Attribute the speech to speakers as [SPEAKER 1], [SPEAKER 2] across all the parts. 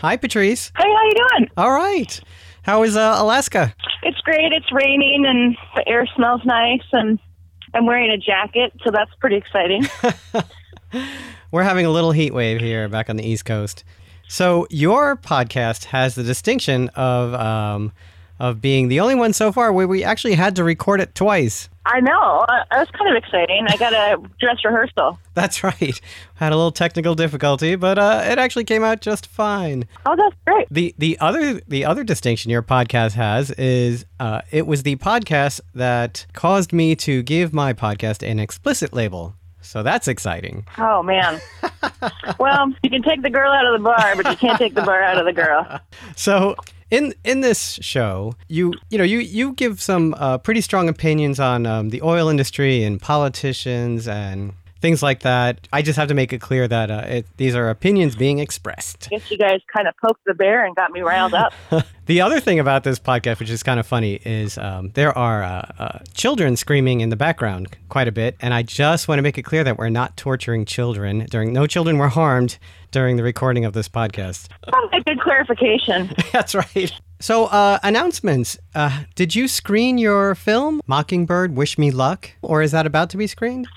[SPEAKER 1] Hi, Patrice.
[SPEAKER 2] Hey, how you doing?
[SPEAKER 1] All right. How is uh, Alaska?
[SPEAKER 2] It's great. It's raining and the air smells nice, and I'm wearing a jacket, so that's pretty exciting.
[SPEAKER 1] We're having a little heat wave here back on the East Coast. So your podcast has the distinction of um, of being the only one so far where we actually had to record it twice.
[SPEAKER 2] I know. Uh, That's kind of exciting. I got a dress rehearsal.
[SPEAKER 1] That's right. Had a little technical difficulty, but uh, it actually came out just fine.
[SPEAKER 2] Oh, that's great.
[SPEAKER 1] The the other the other distinction your podcast has is uh, it was the podcast that caused me to give my podcast an explicit label. So that's exciting.
[SPEAKER 2] Oh man. well, you can take the girl out of the bar, but you can't take the bar out of the girl.
[SPEAKER 1] So in in this show, you you know you you give some uh, pretty strong opinions on um, the oil industry and politicians and things like that. I just have to make it clear that uh, it, these are opinions being expressed.
[SPEAKER 2] I guess you guys kind of poked the bear and got me riled up.
[SPEAKER 1] The other thing about this podcast, which is kind of funny, is um, there are uh, uh, children screaming in the background quite a bit, and I just want to make it clear that we're not torturing children. During no children were harmed during the recording of this podcast.
[SPEAKER 2] Oh, a good clarification.
[SPEAKER 1] That's right. So, uh, announcements. Uh, did you screen your film, Mockingbird Wish Me Luck? Or is that about to be screened?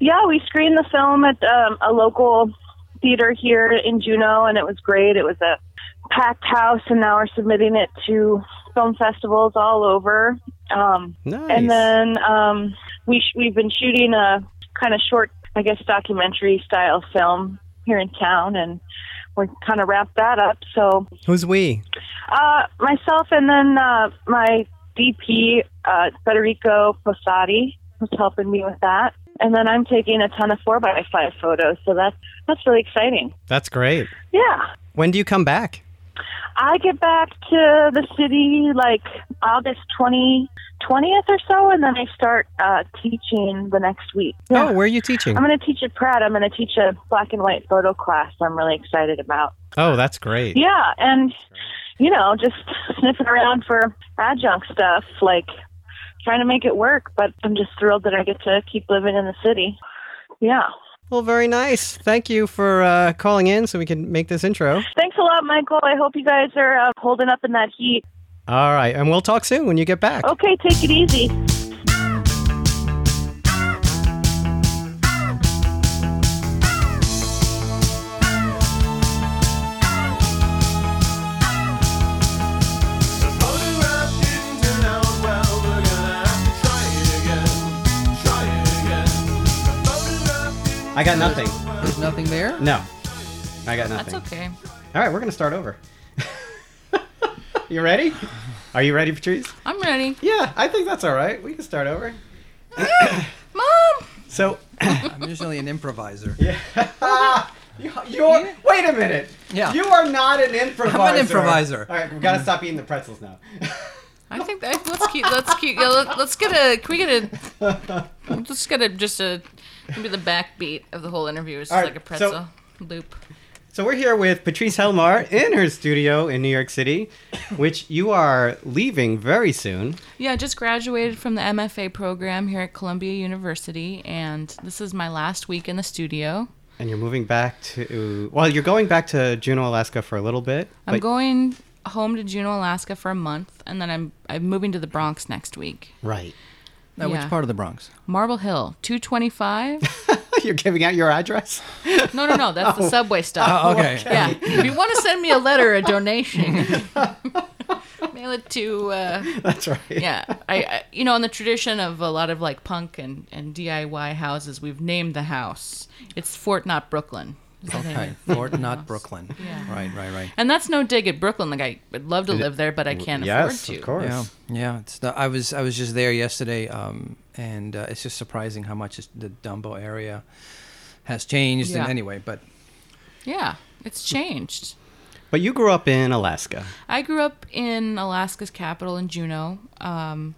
[SPEAKER 2] Yeah, we screened the film at um, a local theater here in Juneau, and it was great. It was a packed house, and now we're submitting it to film festivals all over. Um,
[SPEAKER 1] Nice.
[SPEAKER 2] And then um, we sh- we've been shooting a kind of short, I guess, documentary style film here in town, and we're kind of wrapped that up. So
[SPEAKER 1] Who's we?
[SPEAKER 2] uh, myself and then uh, my DP, uh, Federico Posati, was helping me with that. And then I'm taking a ton of four by five photos, so that's that's really exciting.
[SPEAKER 1] That's great.
[SPEAKER 2] Yeah,
[SPEAKER 1] When do you come back?
[SPEAKER 2] I get back to the city like August 20, 20th or so, and then I start uh, teaching the next week. Yeah.
[SPEAKER 1] Oh, where are you teaching?
[SPEAKER 2] I'm going to teach at Pratt. I'm going to teach a black and white photo class. I'm really excited about.
[SPEAKER 1] Oh, that's great.
[SPEAKER 2] Yeah, and you know, just sniffing around for adjunct stuff, like trying to make it work. But I'm just thrilled that I get to keep living in the city. Yeah.
[SPEAKER 1] Well, very nice. Thank you for uh, calling in so we can make this intro.
[SPEAKER 2] Thanks a lot, Michael. I hope you guys are uh, holding up in that heat.
[SPEAKER 1] All right. And we'll talk soon when you get back.
[SPEAKER 2] Okay, take it easy.
[SPEAKER 1] I got nothing.
[SPEAKER 3] There's nothing there?
[SPEAKER 1] No. I got nothing.
[SPEAKER 4] That's okay.
[SPEAKER 1] All right. We're going to start over. you ready? Are you ready, Patrice?
[SPEAKER 4] I'm ready.
[SPEAKER 1] Yeah, I think that's all right. We can start over.
[SPEAKER 4] Mom!
[SPEAKER 1] So,
[SPEAKER 3] I'm usually an improviser.
[SPEAKER 1] you, you're, wait a minute.
[SPEAKER 3] Yeah.
[SPEAKER 1] You are not an improviser.
[SPEAKER 3] I'm an improviser.
[SPEAKER 1] All right, we've got to stop eating the pretzels now.
[SPEAKER 4] I think that let's keep let's keep yeah, let, let's get a can we get a let's get a just a maybe the backbeat of the whole interview is just
[SPEAKER 1] All right,
[SPEAKER 4] like a pretzel loop.
[SPEAKER 1] So we're here with Patrice Helmar in her studio in New York City, which you are leaving very soon.
[SPEAKER 4] Yeah, I just graduated from the MFA program here at Columbia University, and this is my last week in the studio.
[SPEAKER 1] And you're moving back to, well, you're going back to Juneau, Alaska for a little bit.
[SPEAKER 4] I'm
[SPEAKER 1] but-
[SPEAKER 4] going home to Juneau, Alaska for a month, and then I'm I'm moving to the Bronx next week.
[SPEAKER 1] Right.
[SPEAKER 3] Now,
[SPEAKER 4] Yeah.
[SPEAKER 3] which part of the Bronx?
[SPEAKER 4] Marble Hill, 225.
[SPEAKER 1] you're giving out your address?
[SPEAKER 4] No, no, no, that's the subway stop.
[SPEAKER 3] Oh, okay.
[SPEAKER 4] Yeah. If you want to send me a letter, a donation, mail it to. Uh,
[SPEAKER 1] That's right.
[SPEAKER 4] yeah, I, I, you know, in the tradition of a lot of like punk and, and DIY houses, we've named the house. It's Fort Not Brooklyn. Is the name
[SPEAKER 3] Okay, Fort,
[SPEAKER 4] the
[SPEAKER 3] not. Brooklyn.
[SPEAKER 4] Yeah.
[SPEAKER 3] Right, right, right.
[SPEAKER 4] And that's no dig at Brooklyn. Like I would love to live there, but I can't
[SPEAKER 1] yes,
[SPEAKER 4] afford to.
[SPEAKER 1] of course.
[SPEAKER 3] Yeah, yeah. It's the, I was I was just there yesterday, um, and uh, it's just surprising how much the Dumbo area has changed.
[SPEAKER 4] Yeah.
[SPEAKER 3] And anyway, but
[SPEAKER 4] Yeah, it's changed.
[SPEAKER 1] But you grew up in Alaska.
[SPEAKER 4] I grew up in Alaska's capital in Juneau. Um,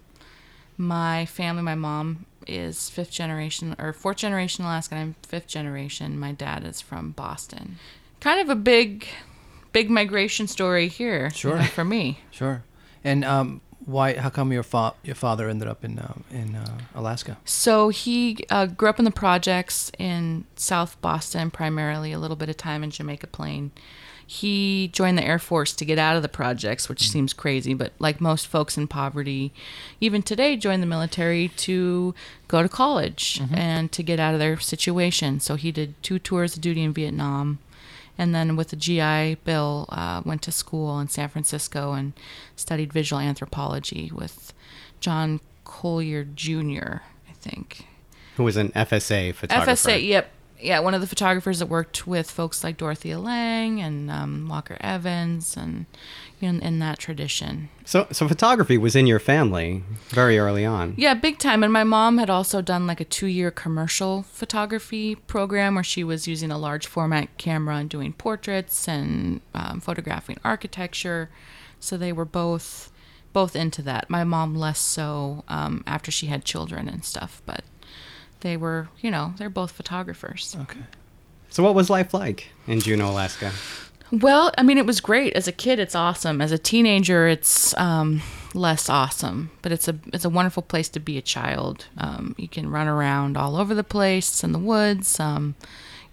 [SPEAKER 4] my family, my mom is fifth generation or fourth generation Alaskan. I'm fifth generation. My dad is from Boston. Kind of a big, big migration story here. you
[SPEAKER 3] Sure.
[SPEAKER 4] know, for me.
[SPEAKER 3] sure. And um, why? How come your fa- your father ended up in uh, in uh, Alaska?
[SPEAKER 4] So he uh, grew up in the projects in South Boston, primarily a little bit of time in Jamaica Plain. He joined the Air Force to get out of the projects, which seems crazy, but like most folks in poverty, even today, join the military to go to college and to get out of their situation. So he did two tours of duty in Vietnam, and then with the GI Bill, uh, went to school in San Francisco and studied visual anthropology with John Collier Jr. I think.
[SPEAKER 1] Who was an FSA photographer?
[SPEAKER 4] FSA, yep. Yeah, one of the photographers that worked with folks like Dorothea Lange and um, Walker Evans and you know, in that tradition.
[SPEAKER 1] So, so photography was in your family very early on.
[SPEAKER 4] Yeah, big time. And my mom had also done like a two year commercial photography program where she was using a large format camera and doing portraits and um, photographing architecture. So they were both both into that. My mom less so um, after she had children and stuff, but they were, you know, they're both photographers.
[SPEAKER 3] Okay.
[SPEAKER 1] So, what was life like in Juneau, Alaska?
[SPEAKER 4] Well, I mean, it was great. As a kid, it's awesome. As a teenager, it's um, less awesome. But it's a it's a wonderful place to be a child. Um, you can run around all over the place in the woods. Um,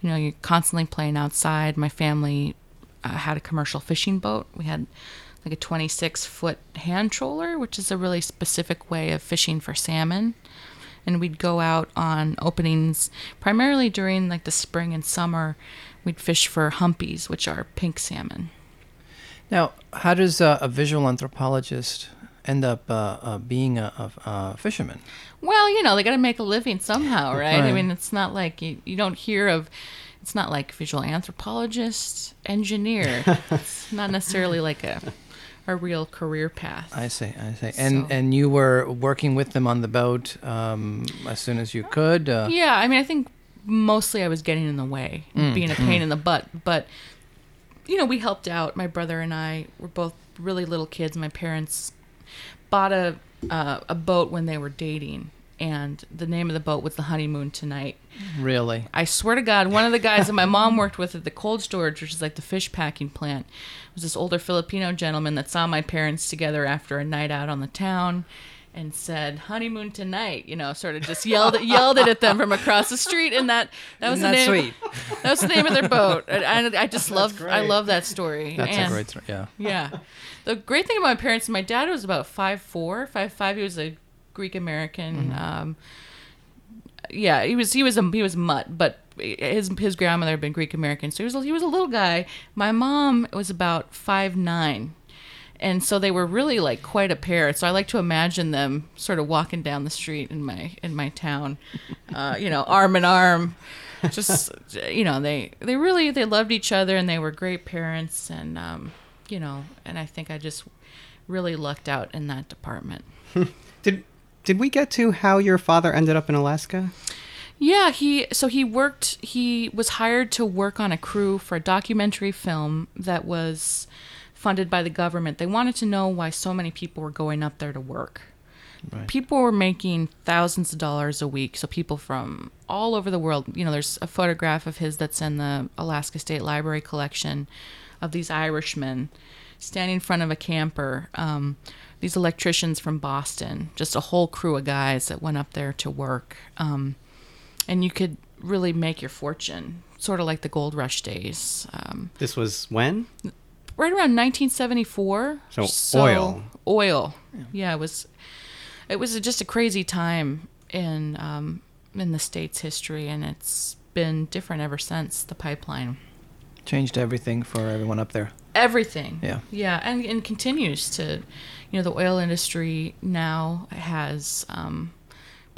[SPEAKER 4] you know, you're constantly playing outside. My family uh, had a commercial fishing boat. We had like a 26 foot hand troller, which is a really specific way of fishing for salmon. And we'd go out on openings primarily during like the spring and summer. We'd fish for humpies, which are pink salmon.
[SPEAKER 3] Now, how does uh, a visual anthropologist end up uh, uh, being a, a, a fisherman?
[SPEAKER 4] Well, you know, they got to make a living somehow, right? I mean, it's not like you, you don't hear of, it's not like visual anthropologist, engineer. it's not necessarily like a, a real career path.
[SPEAKER 3] I see, I see. And
[SPEAKER 4] So-
[SPEAKER 3] and you were working with them on the boat um, as soon as you could. Uh,
[SPEAKER 4] Yeah, I mean, I think mostly I was getting in the way,
[SPEAKER 3] Mm,
[SPEAKER 4] being a pain in the butt. But you know, we helped out. My brother and I were both really little kids. My parents bought a uh, a boat when they were dating, and the name of the boat was the Honeymoon Tonight.
[SPEAKER 3] Really?
[SPEAKER 4] I swear to God, one of the guys that my mom worked with at the cold storage, which is like the fish packing plant, was this older Filipino gentleman that saw my parents together after a night out on the town and said honeymoon tonight you know sort of just yelled it yelled it at them from across the street and that that was
[SPEAKER 3] Isn't
[SPEAKER 4] the
[SPEAKER 3] that
[SPEAKER 4] name
[SPEAKER 3] sweet?
[SPEAKER 4] that was the name of their boat and I, I just love I love that story
[SPEAKER 3] That's
[SPEAKER 4] And-
[SPEAKER 3] a great story. Yeah.
[SPEAKER 4] yeah. The great thing about my parents, my dad was about five four, five five. He was a Greek American. Um, yeah, he was he was a he was mutt, but his his grandmother had been Greek American, so he was a- he was a little guy. My mom was about five nine. And so they were really like quite a pair. So I like to imagine them sort of walking down the street in my in my town, uh, you know, arm in arm, just you know they they really they loved each other and they were great parents and um, you know and I think I just really lucked out in that department.
[SPEAKER 1] Did we get to how your father ended up in Alaska?
[SPEAKER 4] Yeah, he so he worked he was hired to work on a crew for a documentary film that was funded by the government. They wanted to know why so many people were going up there to work.
[SPEAKER 3] Right.
[SPEAKER 4] People were making thousands of dollars a week. So people from all over the world, you know, there's a photograph of his that's in the Alaska State Library collection of these Irishmen standing in front of a camper. Um, these electricians from Boston, just a whole crew of guys that went up there to work. Um, and you could really make your fortune, sort of like the gold rush days. Um,
[SPEAKER 1] This was when?
[SPEAKER 4] right around 1974.
[SPEAKER 1] So, oil.
[SPEAKER 4] Oil. Yeah. it was. It was just a crazy time in um, in the state's history, and it's been different ever since the pipeline.
[SPEAKER 3] Changed everything for everyone up there.
[SPEAKER 4] Everything.
[SPEAKER 3] Yeah.
[SPEAKER 4] Yeah, and and continues to, you know, the oil industry now has um,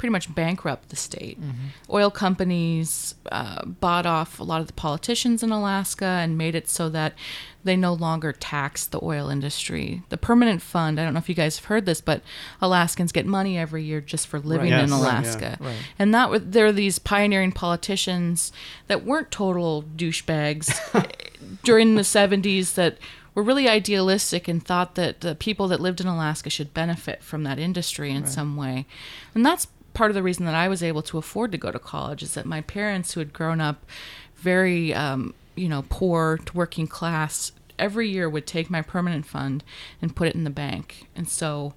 [SPEAKER 4] pretty much bankrupt the state. Oil companies uh, bought off a lot of the politicians in Alaska and made it so that they no longer tax the oil industry. The permanent fund, I don't know if you guys have heard this, but Alaskans get money every year just for living
[SPEAKER 1] Yes.
[SPEAKER 4] in
[SPEAKER 1] Right, yeah,
[SPEAKER 4] Alaska.
[SPEAKER 3] right.
[SPEAKER 4] And that was, there are these pioneering politicians that weren't total douchebags during the 70s that were really idealistic and thought that the people that lived in Alaska should benefit from that industry in some way. And that's part of the reason that I was able to afford to go to college is that my parents who had grown up very um, you know poor to working class every year would take my permanent fund and put it in the bank. And so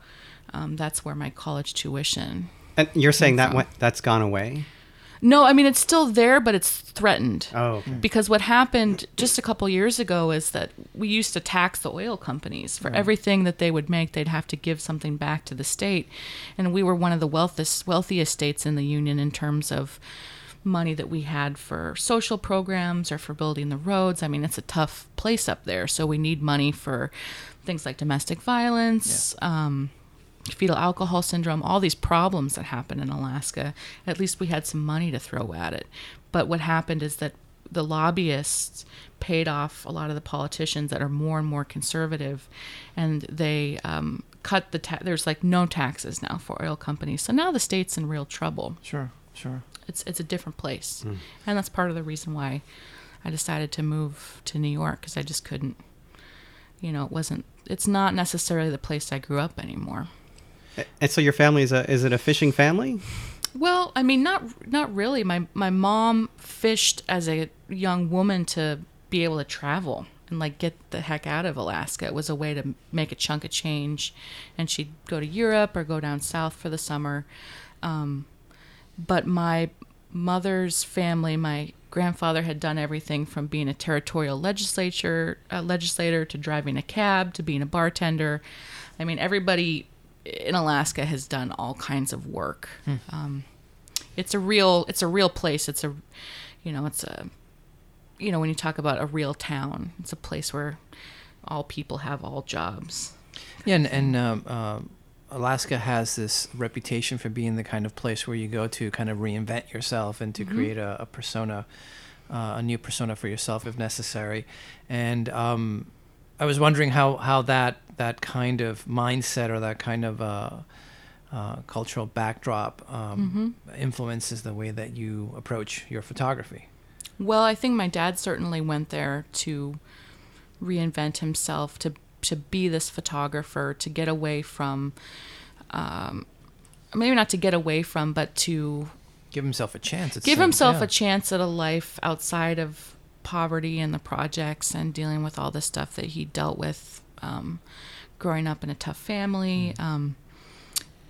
[SPEAKER 4] um, that's where my college tuition
[SPEAKER 1] And you're saying that went, that's gone away?
[SPEAKER 4] No, I mean it's still there, but it's threatened.
[SPEAKER 1] Oh, okay.
[SPEAKER 4] Because what happened just a couple years ago is that we used to tax the oil companies for everything that they would make. They'd have to give something back to the state, and we were one of the wealthiest wealthiest states in the union in terms of money that we had for social programs or for building the roads. I mean, it's a tough place up there, so we need money for things like domestic violence. Um, fetal alcohol syndrome, all these problems that happen in Alaska, at least we had some money to throw at it. But what happened is that the lobbyists paid off a lot of the politicians that are more and more conservative, and they um, cut the ta- there's like no taxes now for oil companies. So now the state's in real trouble.
[SPEAKER 3] Sure, sure.
[SPEAKER 4] It's it's a different place, and that's part of the reason why I decided to move to New York because I just couldn't. You know, it wasn't. It's not necessarily the place I grew up anymore.
[SPEAKER 1] And so your family is a is it a fishing family?
[SPEAKER 4] Well, I mean, not not really. My my mom fished as a young woman to be able to travel and like get the heck out of Alaska. It was a way to make a chunk of change, and she'd go to Europe or go down south for the summer. Um, but my mother's family, my grandfather had done everything from being a territorial legislature uh, legislator to driving a cab to being a bartender. I mean, everybody in Alaska has done all kinds of work. Um, it's a real it's a real place. It's a you know it's a you know when you talk about a real town, it's a place where all people have all jobs.
[SPEAKER 3] Yeah, and, and um, um, Alaska has this reputation for being the kind of place where you go to kind of reinvent yourself and to create a, a persona, uh, a new persona for yourself if necessary. And um, I was wondering how, how that that kind of mindset or that kind of uh, uh, cultural backdrop um, influences the way that you approach your photography.
[SPEAKER 4] Well, I think my dad certainly went there to reinvent himself, to to be this photographer, to get away from, um, maybe not to get away from, but to
[SPEAKER 3] Give himself a chance.
[SPEAKER 4] give himself
[SPEAKER 3] yeah.
[SPEAKER 4] a chance at a life outside of poverty and the projects and dealing with all the stuff that he dealt with um, growing up in a tough family.
[SPEAKER 3] Mm.
[SPEAKER 4] Um,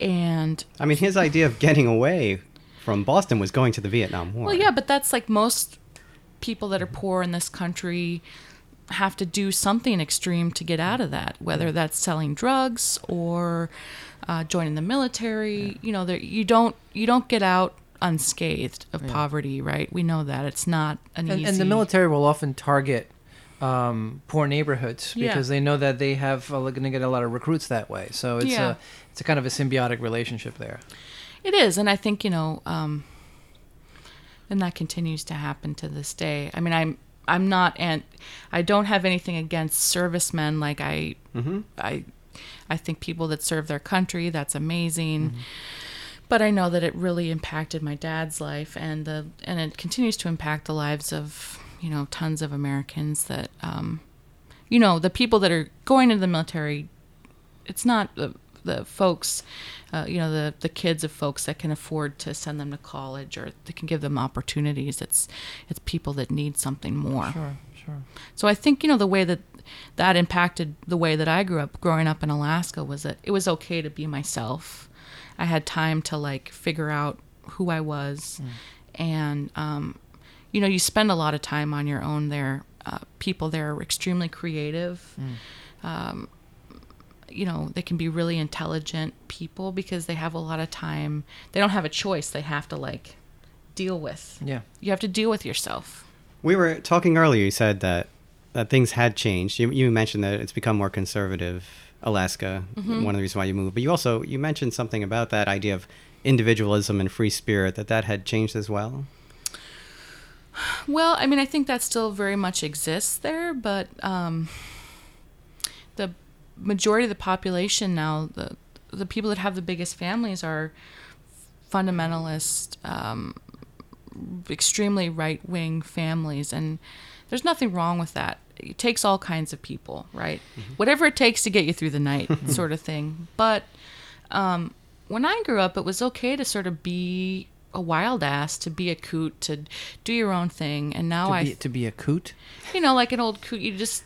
[SPEAKER 4] and
[SPEAKER 1] I mean, his idea of getting away from Boston was going to the Vietnam War.
[SPEAKER 4] Well, yeah, but that's like most people that are poor in this country have to do something extreme to get out of that, whether that's selling drugs or uh, joining the military. You know, there, you don't you don't get out unscathed of poverty, right? We know that it's not an
[SPEAKER 3] and,
[SPEAKER 4] easy.
[SPEAKER 3] and the military will often target um, poor neighborhoods
[SPEAKER 4] Yeah.
[SPEAKER 3] because they know that they have uh, going to get a lot of recruits that way. So it's
[SPEAKER 4] Yeah.
[SPEAKER 3] a it's a kind of a symbiotic relationship there.
[SPEAKER 4] It is, and I think you know, um, and that continues to happen to this day. I mean, I'm I'm not, and I don't have anything against servicemen. Like I, I, I think people that serve their country, that's amazing. But I know that it really impacted my dad's life, and the and it continues to impact the lives of you know tons of Americans that, um, you know, the people that are going into the military it's not the, the folks, uh, you know, the, the kids of folks that can afford to send them to college or that can give them opportunities. It's it's people that need something more.
[SPEAKER 3] Sure, sure.
[SPEAKER 4] So I think you know the way that that impacted the way that I grew up growing up in Alaska was that it was okay to be myself. I had time to like figure out who I was, and um, you know you spend a lot of time on your own there. Uh, people there are extremely creative. Um, you know they can be really intelligent people because they have a lot of time. They don't have a choice. They have to like deal with.
[SPEAKER 3] Yeah.
[SPEAKER 4] You have to deal with yourself.
[SPEAKER 1] We were talking earlier. You said that that things had changed. You, you mentioned that it's become more conservative. Alaska,
[SPEAKER 4] Mm-hmm.
[SPEAKER 1] one of the reasons why you moved. But you also you mentioned something about that idea of individualism and free spirit that that had changed as well.
[SPEAKER 4] Well, I mean, I think that still very much exists there, but um, the majority of the population now, the the people that have the biggest families are fundamentalist, um, extremely right wing families, and there's nothing wrong with that. It takes all kinds of people, right? Whatever it takes to get you through the night, sort of thing. But um, when I grew up, it was okay to sort of be a wild ass to be a coot to do your own thing, and now
[SPEAKER 3] to,
[SPEAKER 4] I
[SPEAKER 3] be, to be a coot.
[SPEAKER 4] you know, like an old coot. You just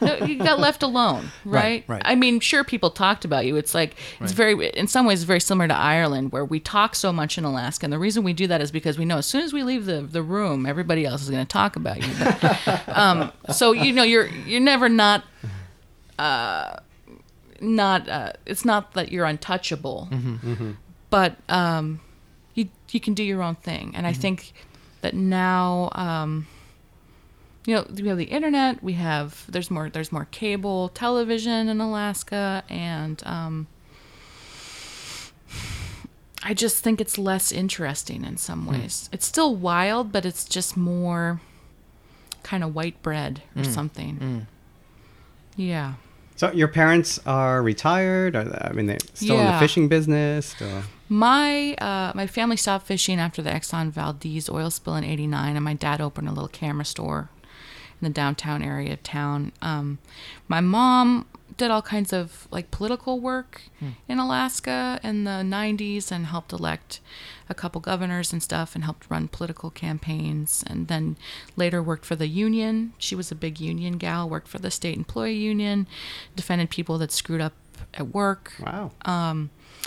[SPEAKER 4] no, you got left alone, right?
[SPEAKER 3] Right, right.
[SPEAKER 4] I mean, sure, people talked about you. It's like it's very, in some ways, very similar to Ireland, where we talk so much in Alaska, and the reason we do that is because we know as soon as we leave the the room, everybody else is going to talk about you. But, um, so you know, you're you're never not. Uh, not uh, it's not that you're untouchable but um, you can do your own thing. And i think that now um, you know we have the internet we have there's more there's more cable television in alaska and um, i just think it's less interesting in some ways. It's still wild but it's just more kind of white bread or something. Yeah.
[SPEAKER 1] So your parents are retired? Or I mean, they're still in the fishing business? Still?
[SPEAKER 4] My uh, my family stopped fishing after the Exxon Valdez oil spill in '89, and my dad opened a little camera store in the downtown area of town. Um, my mom did all kinds of like political work in Alaska in the '90s and helped elect a couple governors and stuff, and helped run political campaigns. And then later worked for the union. She was a big union gal. Worked for the state employee union, defended people that screwed up at work
[SPEAKER 1] Wow.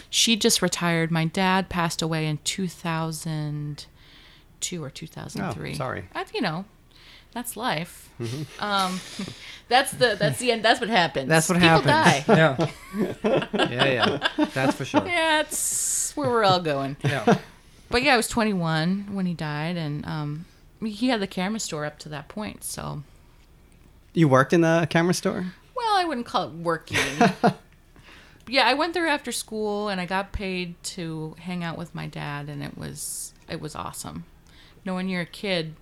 [SPEAKER 4] She just retired. My dad passed away in 2002 or 2003.
[SPEAKER 1] Oh, sorry.
[SPEAKER 4] I, you know, that's life. Um, that's the that's the end. That's what happens.
[SPEAKER 3] That's what
[SPEAKER 4] People
[SPEAKER 3] happens.
[SPEAKER 4] die.
[SPEAKER 3] Yeah. yeah, yeah. That's for sure.
[SPEAKER 4] Yeah, it's where we're all going.
[SPEAKER 3] Yeah.
[SPEAKER 4] But yeah, I was 21 when he died, and um, he had the camera store up to that point. So,
[SPEAKER 1] You worked in the camera store?
[SPEAKER 4] well, I wouldn't call it working. yeah, I went there after school, and I got paid to hang out with my dad, and it was it was awesome. You know, when you're a kid,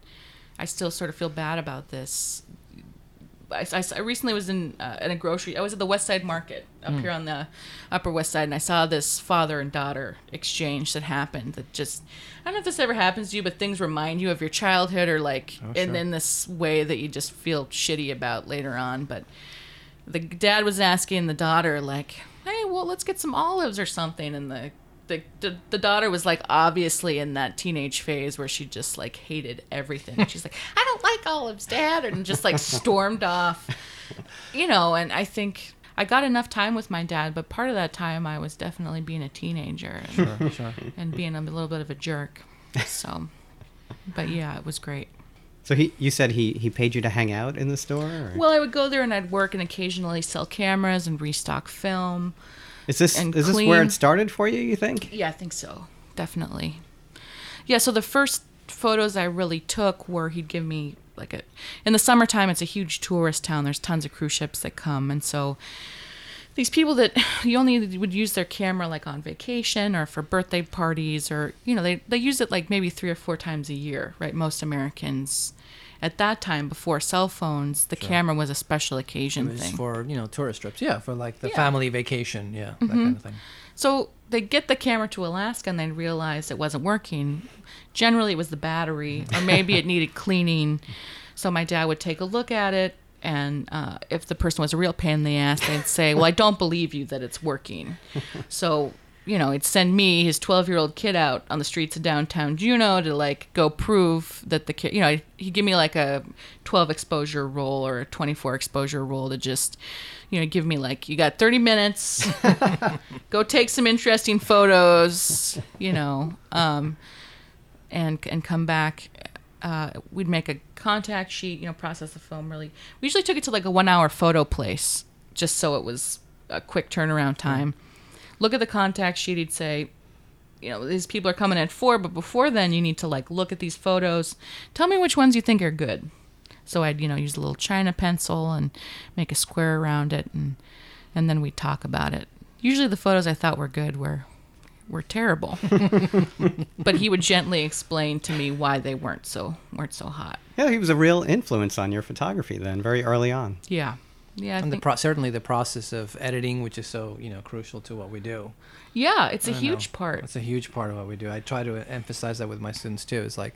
[SPEAKER 4] I still sort of feel bad about this. I, I, I recently was in uh, in a grocery. I was at the West Side Market up here on the Upper West Side, and I saw this father and daughter exchange that happened. That just I don't know if this ever happens to you, but things remind you of your childhood, or like in,
[SPEAKER 3] sure.
[SPEAKER 4] in this way that you just feel shitty about later on. But the dad was asking the daughter like, "Hey, well, let's get some olives or something," and the the, the, the daughter was like obviously in that teenage phase where she just like hated everything. She's like, I don't like olives, Dad, and just like stormed off. You know, and I think I got enough time with my dad, but part of that time I was definitely being a teenager and,
[SPEAKER 3] Sure, sure.
[SPEAKER 4] and being a little bit of a jerk. So, but yeah, it was great.
[SPEAKER 1] So he, you said he, he paid you to hang out in the store? Or?
[SPEAKER 4] Well, I would go there and I'd work and occasionally sell cameras and restock film.
[SPEAKER 1] Is this is this where it started for you? You think?
[SPEAKER 4] Yeah, I think so. Definitely. Yeah, so the first photos I really took were he'd give me like a in the summertime it's a huge tourist town. There's tons of cruise ships that come and so these people that you only would use their camera like on vacation or for birthday parties or you know they they use it like maybe 3 or 4 times a year, right? Most Americans at that time before cell phones, the camera was a special occasion
[SPEAKER 3] It was
[SPEAKER 4] thing.
[SPEAKER 3] for, you know, tourist trips. Yeah, for like the
[SPEAKER 4] Yeah.
[SPEAKER 3] family vacation. Yeah, that kind of thing.
[SPEAKER 4] So they get the camera to Alaska and they realize it wasn't working. Generally, it was the battery, or maybe it needed cleaning. So my dad would take a look at it, and uh, if the person was a real pain in the ass, they'd say, "Well, I don't believe you that it's working." So you know, he'd send me his 12 year old kid out on the streets of downtown Juneau to like go prove that the kid, you know, he'd give me like a 12 exposure roll or a 24 exposure roll to just, you know, give me like, you got 30 minutes, go take some interesting photos, you know, um, and, and come back. Uh, we'd make a contact sheet, you know, process the film really. We usually took it to like a one hour photo place just so it was a quick turnaround time look at the contact sheet. He'd say, you know, these people are coming at four, but before then, you need to like look at these photos. Tell me which ones you think are good. So I'd, you know, use a little china pencil and make a square around it, and and then we'd talk about it. Usually, the photos I thought were good were were terrible, but he would gently explain to me why they weren't so weren't so hot.
[SPEAKER 1] Yeah, he was a real influence on your photography then, very early on.
[SPEAKER 4] Yeah, yeah, I
[SPEAKER 3] And the pro- certainly the process of editing, which is so you know crucial to what we do.
[SPEAKER 4] yeah, it's a huge
[SPEAKER 3] know.
[SPEAKER 4] part.
[SPEAKER 3] It's a huge part of what we do. I try to emphasize that with my students too. It's like,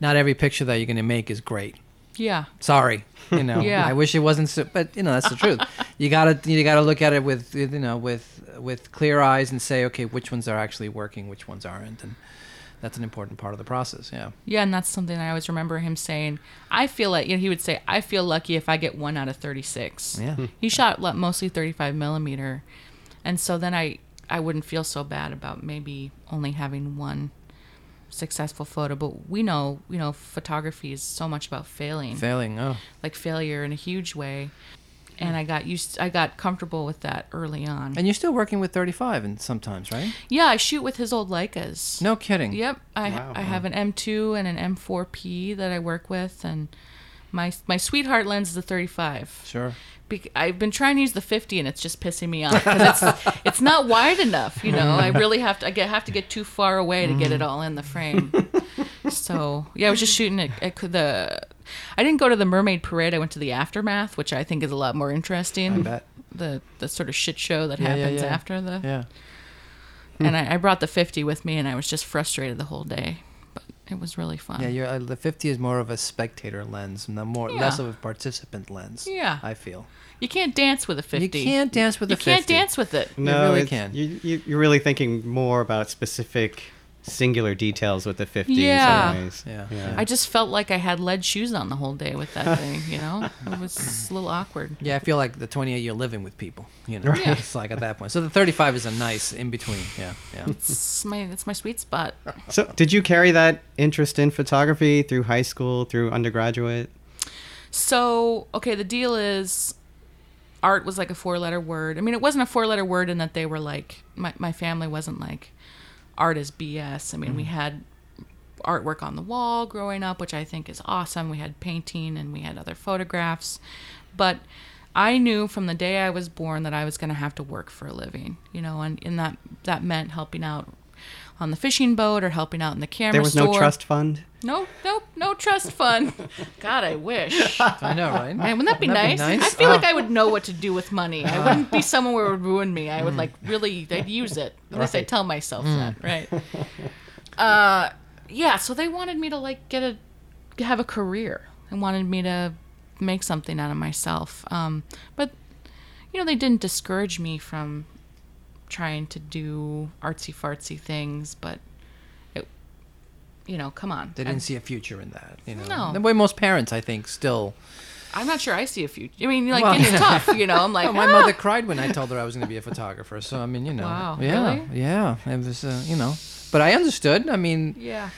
[SPEAKER 3] not every picture that you're going to make is great.
[SPEAKER 4] Yeah,
[SPEAKER 3] Sorry, you know.
[SPEAKER 4] Yeah.
[SPEAKER 3] I wish it wasn't, so, but you know that's the truth. You gotta you gotta look at it with you know with with clear eyes and say, okay, which ones are actually working, which ones aren't, and that's an important part of the process. Yeah.
[SPEAKER 4] Yeah, and that's something I always remember him saying. I feel like you know, he would say, "I feel lucky if I get one out of 36."
[SPEAKER 3] Yeah. Hmm.
[SPEAKER 4] He shot lo- mostly 35 millimeter, and so then I I wouldn't feel so bad about maybe only having one successful photo. But we know you know photography is so much about failing,
[SPEAKER 3] Failing. Oh.
[SPEAKER 4] like failure in a huge way. And I got used. I got comfortable with that early on.
[SPEAKER 3] And you're still working with 35 and sometimes, right?
[SPEAKER 4] yeah, I shoot with his old Leicas.
[SPEAKER 3] No kidding.
[SPEAKER 4] Yep, I
[SPEAKER 1] Wow.
[SPEAKER 4] I have an M2 and an M4P that I work with, and my my sweetheart lens is a 35.
[SPEAKER 3] Sure.
[SPEAKER 4] Bec- I've been trying to use the 50, and it's just pissing me off because it's it's not wide enough. You know, I really have to I get have to get too far away to get it mm. all in the frame. so yeah, I was just shooting at, at the. I didn't go to the Mermaid Parade. I went to the aftermath, which I think is a lot more interesting.
[SPEAKER 3] I bet.
[SPEAKER 4] The the sort of shit show that
[SPEAKER 3] Yeah, yeah,
[SPEAKER 4] happens
[SPEAKER 3] yeah.
[SPEAKER 4] after the
[SPEAKER 3] Yeah.
[SPEAKER 4] and I, I brought the 50 with me and i was just frustrated the whole day but it was really fun
[SPEAKER 3] Yeah, you're, uh, the 50 is more of a spectator lens, no more
[SPEAKER 4] Yeah.
[SPEAKER 3] less of a participant lens.
[SPEAKER 4] Yeah.
[SPEAKER 3] I feel.
[SPEAKER 4] you can't dance with a 50
[SPEAKER 3] You can't dance with
[SPEAKER 4] you
[SPEAKER 3] a
[SPEAKER 4] can't dance with it
[SPEAKER 1] No,
[SPEAKER 3] you
[SPEAKER 1] really
[SPEAKER 3] can.
[SPEAKER 1] You, you, you're really thinking more about specific, singular details with the 50
[SPEAKER 4] Yeah.
[SPEAKER 1] in some ways.
[SPEAKER 3] Yeah.
[SPEAKER 4] i just felt like i had lead shoes on the whole day with that thing you know it was a little awkward
[SPEAKER 3] Yeah, I feel like the 28 you're living with people. You know,
[SPEAKER 4] Yeah.
[SPEAKER 3] it's like at that point. So the 35 is a nice in between. Yeah, yeah.
[SPEAKER 4] it's my it's my sweet spot
[SPEAKER 1] So, did you carry that interest in photography through high school, through undergraduate?
[SPEAKER 4] so okay the deal is art was like a four letter word i mean it wasn't a four letter word in that they were like my, my family wasn't like art is bs i mean we mm-hmm. had artwork on the wall growing up which i think is awesome. We had painting and we had other photographs. But i knew from the day i was born that i was going to have to work for a living you know and, and that that meant helping out on the fishing boat or helping out in the camera
[SPEAKER 1] There was
[SPEAKER 4] store
[SPEAKER 1] no trust fund.
[SPEAKER 4] no nope no trust fund god i wish
[SPEAKER 3] I know, right?
[SPEAKER 4] Man, wouldn't that be,
[SPEAKER 3] Wouldn't
[SPEAKER 4] nice?
[SPEAKER 3] that
[SPEAKER 4] I feel like I would know what to do with money. I wouldn't be someone where it would ruin me. I would like really, I'd use it. At least I tell myself that, right? Uh, yeah. So they wanted me to like get a, have a career, and wanted me to make something out of myself. Um, but you know, they didn't discourage me from trying to do artsy fartsy things, but it, you know, come on.
[SPEAKER 3] They didn't see a future in that. You know,
[SPEAKER 4] No.
[SPEAKER 3] the way most parents, I think, still.
[SPEAKER 4] I'm not sure I see a future. I mean, like
[SPEAKER 3] Well,
[SPEAKER 4] it's tough, you know. I'm like,
[SPEAKER 3] Oh, my
[SPEAKER 4] "Ah."
[SPEAKER 3] mother cried when I told her I was going to be a photographer. So I mean, you know,
[SPEAKER 4] Wow,
[SPEAKER 3] yeah,
[SPEAKER 4] really?
[SPEAKER 3] yeah, it was, uh, you know, but I understood. I mean,
[SPEAKER 4] Yeah.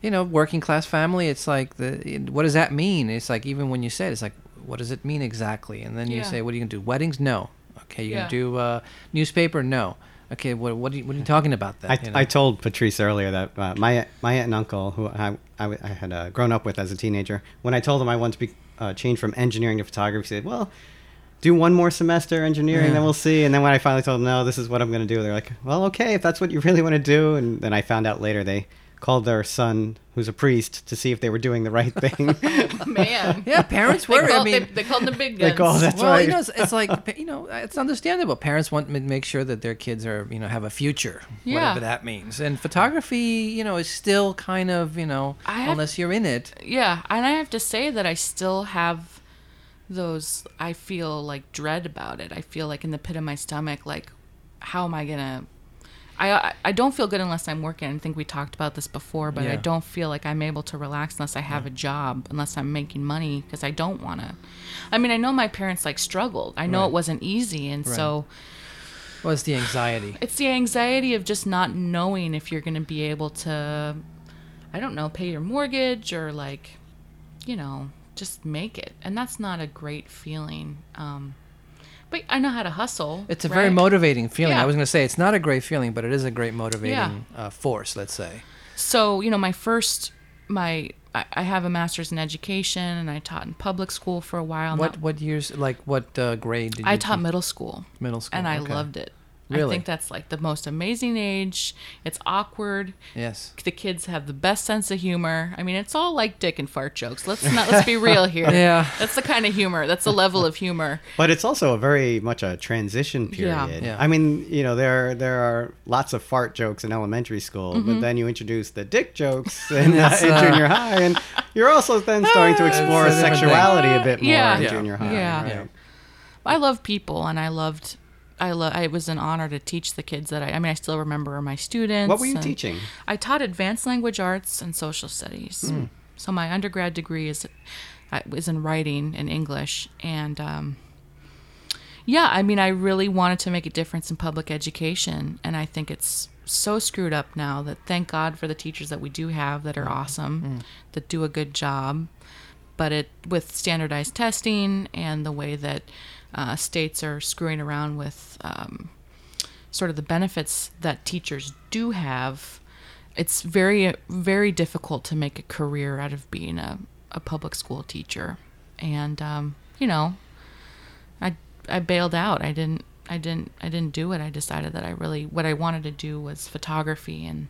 [SPEAKER 3] you know, working class family. It's like the what does that mean? It's like even when you say it, it's like what does it mean exactly? And then you
[SPEAKER 4] Yeah.
[SPEAKER 3] say, what are you gonna do? Weddings? No. Okay, you're
[SPEAKER 4] Yeah.
[SPEAKER 3] gonna do uh, newspaper? No. Okay, what what are you, what are you talking about then?
[SPEAKER 1] I,
[SPEAKER 3] you know?
[SPEAKER 1] I told Patrice earlier that uh, my my aunt and uncle, who I, I, I had uh, grown up with as a teenager, when I told them I wanted to be uh, change from engineering to photography, said, "Well, do one more semester engineering,
[SPEAKER 3] Yeah.
[SPEAKER 1] then we'll see." And then when I finally told them, "No, this is what I'm going to do," they're like, "Well, okay, if that's what you really want to do." And then I found out later they called their son, who's a priest, to see if they were doing the right thing.
[SPEAKER 4] Man.
[SPEAKER 3] yeah, parents
[SPEAKER 4] They called,
[SPEAKER 3] I mean,
[SPEAKER 4] they, they called them big
[SPEAKER 1] They
[SPEAKER 4] guns.
[SPEAKER 1] call That's
[SPEAKER 3] well,
[SPEAKER 1] right.
[SPEAKER 3] you know, it's, it's like you know, it's understandable. Parents want to make sure that their kids are, you know, have a future,
[SPEAKER 4] Yeah.
[SPEAKER 3] whatever that means. And photography, you know, is still kind of, you know,
[SPEAKER 4] I have-
[SPEAKER 3] unless you're in it.
[SPEAKER 4] Yeah, and I have to say that I still have those. I feel like dread about it. I feel like in the pit of my stomach, like, how am I gonna? I I- don't feel good unless I'm working. I think we talked about this before, but I don't feel like I'm able to relax unless I have a job, unless I'm making money because I don't want to. I mean, I know my parents like struggled. I know
[SPEAKER 3] Right.
[SPEAKER 4] it wasn't easy, and so
[SPEAKER 3] Well, it's the anxiety.
[SPEAKER 4] it's the anxiety of just not knowing if you're going to be able to i don't know pay your mortgage or like you know just make it and that's not a great feeling um but i know how to hustle
[SPEAKER 3] It's a very motivating feeling.
[SPEAKER 4] Yeah.
[SPEAKER 3] I was going to say it's not a great feeling, but it is a great motivating uh, force. Let's say.
[SPEAKER 4] so you know my first my I, I have a master's in education and i taught in public school for a while
[SPEAKER 3] What
[SPEAKER 4] that-
[SPEAKER 3] what years? Like what uh, grade did you?
[SPEAKER 4] i taught
[SPEAKER 3] teach?
[SPEAKER 4] middle school
[SPEAKER 3] middle school,
[SPEAKER 4] and i loved it i think that's like the most amazing age it's awkward
[SPEAKER 3] Yes.
[SPEAKER 4] the kids have the best sense of humor. I mean, it's all like dick and fart jokes. Let's not let's be real here.
[SPEAKER 3] Yeah.
[SPEAKER 4] That's the kind of humor. That's the level of humor.
[SPEAKER 1] But it's also a very much a transition period.
[SPEAKER 3] Yeah.
[SPEAKER 1] I mean, you know, there there are lots of fart jokes in elementary school,
[SPEAKER 4] Mm-hmm.
[SPEAKER 1] but then you introduce the dick jokes in, uh, in junior high, and you're also then starting to explore
[SPEAKER 3] It's thing.
[SPEAKER 1] sexuality a bit more
[SPEAKER 4] Yeah.
[SPEAKER 1] in
[SPEAKER 4] Yeah.
[SPEAKER 1] junior high.
[SPEAKER 4] Yeah.
[SPEAKER 1] right?
[SPEAKER 3] Yeah.
[SPEAKER 4] I love people, and I loved. I love. It was an honor to teach the kids that I. I mean, I still remember my students.
[SPEAKER 1] What were you teaching?
[SPEAKER 4] I taught advanced language arts and social studies.
[SPEAKER 1] Hmm.
[SPEAKER 4] So my undergrad degree is uh, is in writing and English, and um, yeah, I mean, I really wanted to make a difference in public education, and I think it's so screwed up now that thank God for the teachers that we do have that are awesome, that do a good job, but it with standardized testing and the way that uh, states are screwing around with um, sort of the benefits that teachers do have, it's very very difficult to make a career out of being a, a public school teacher, and um, you know, I I bailed out. I didn't I didn't I didn't do it. I decided that I really what I wanted to do was photography, and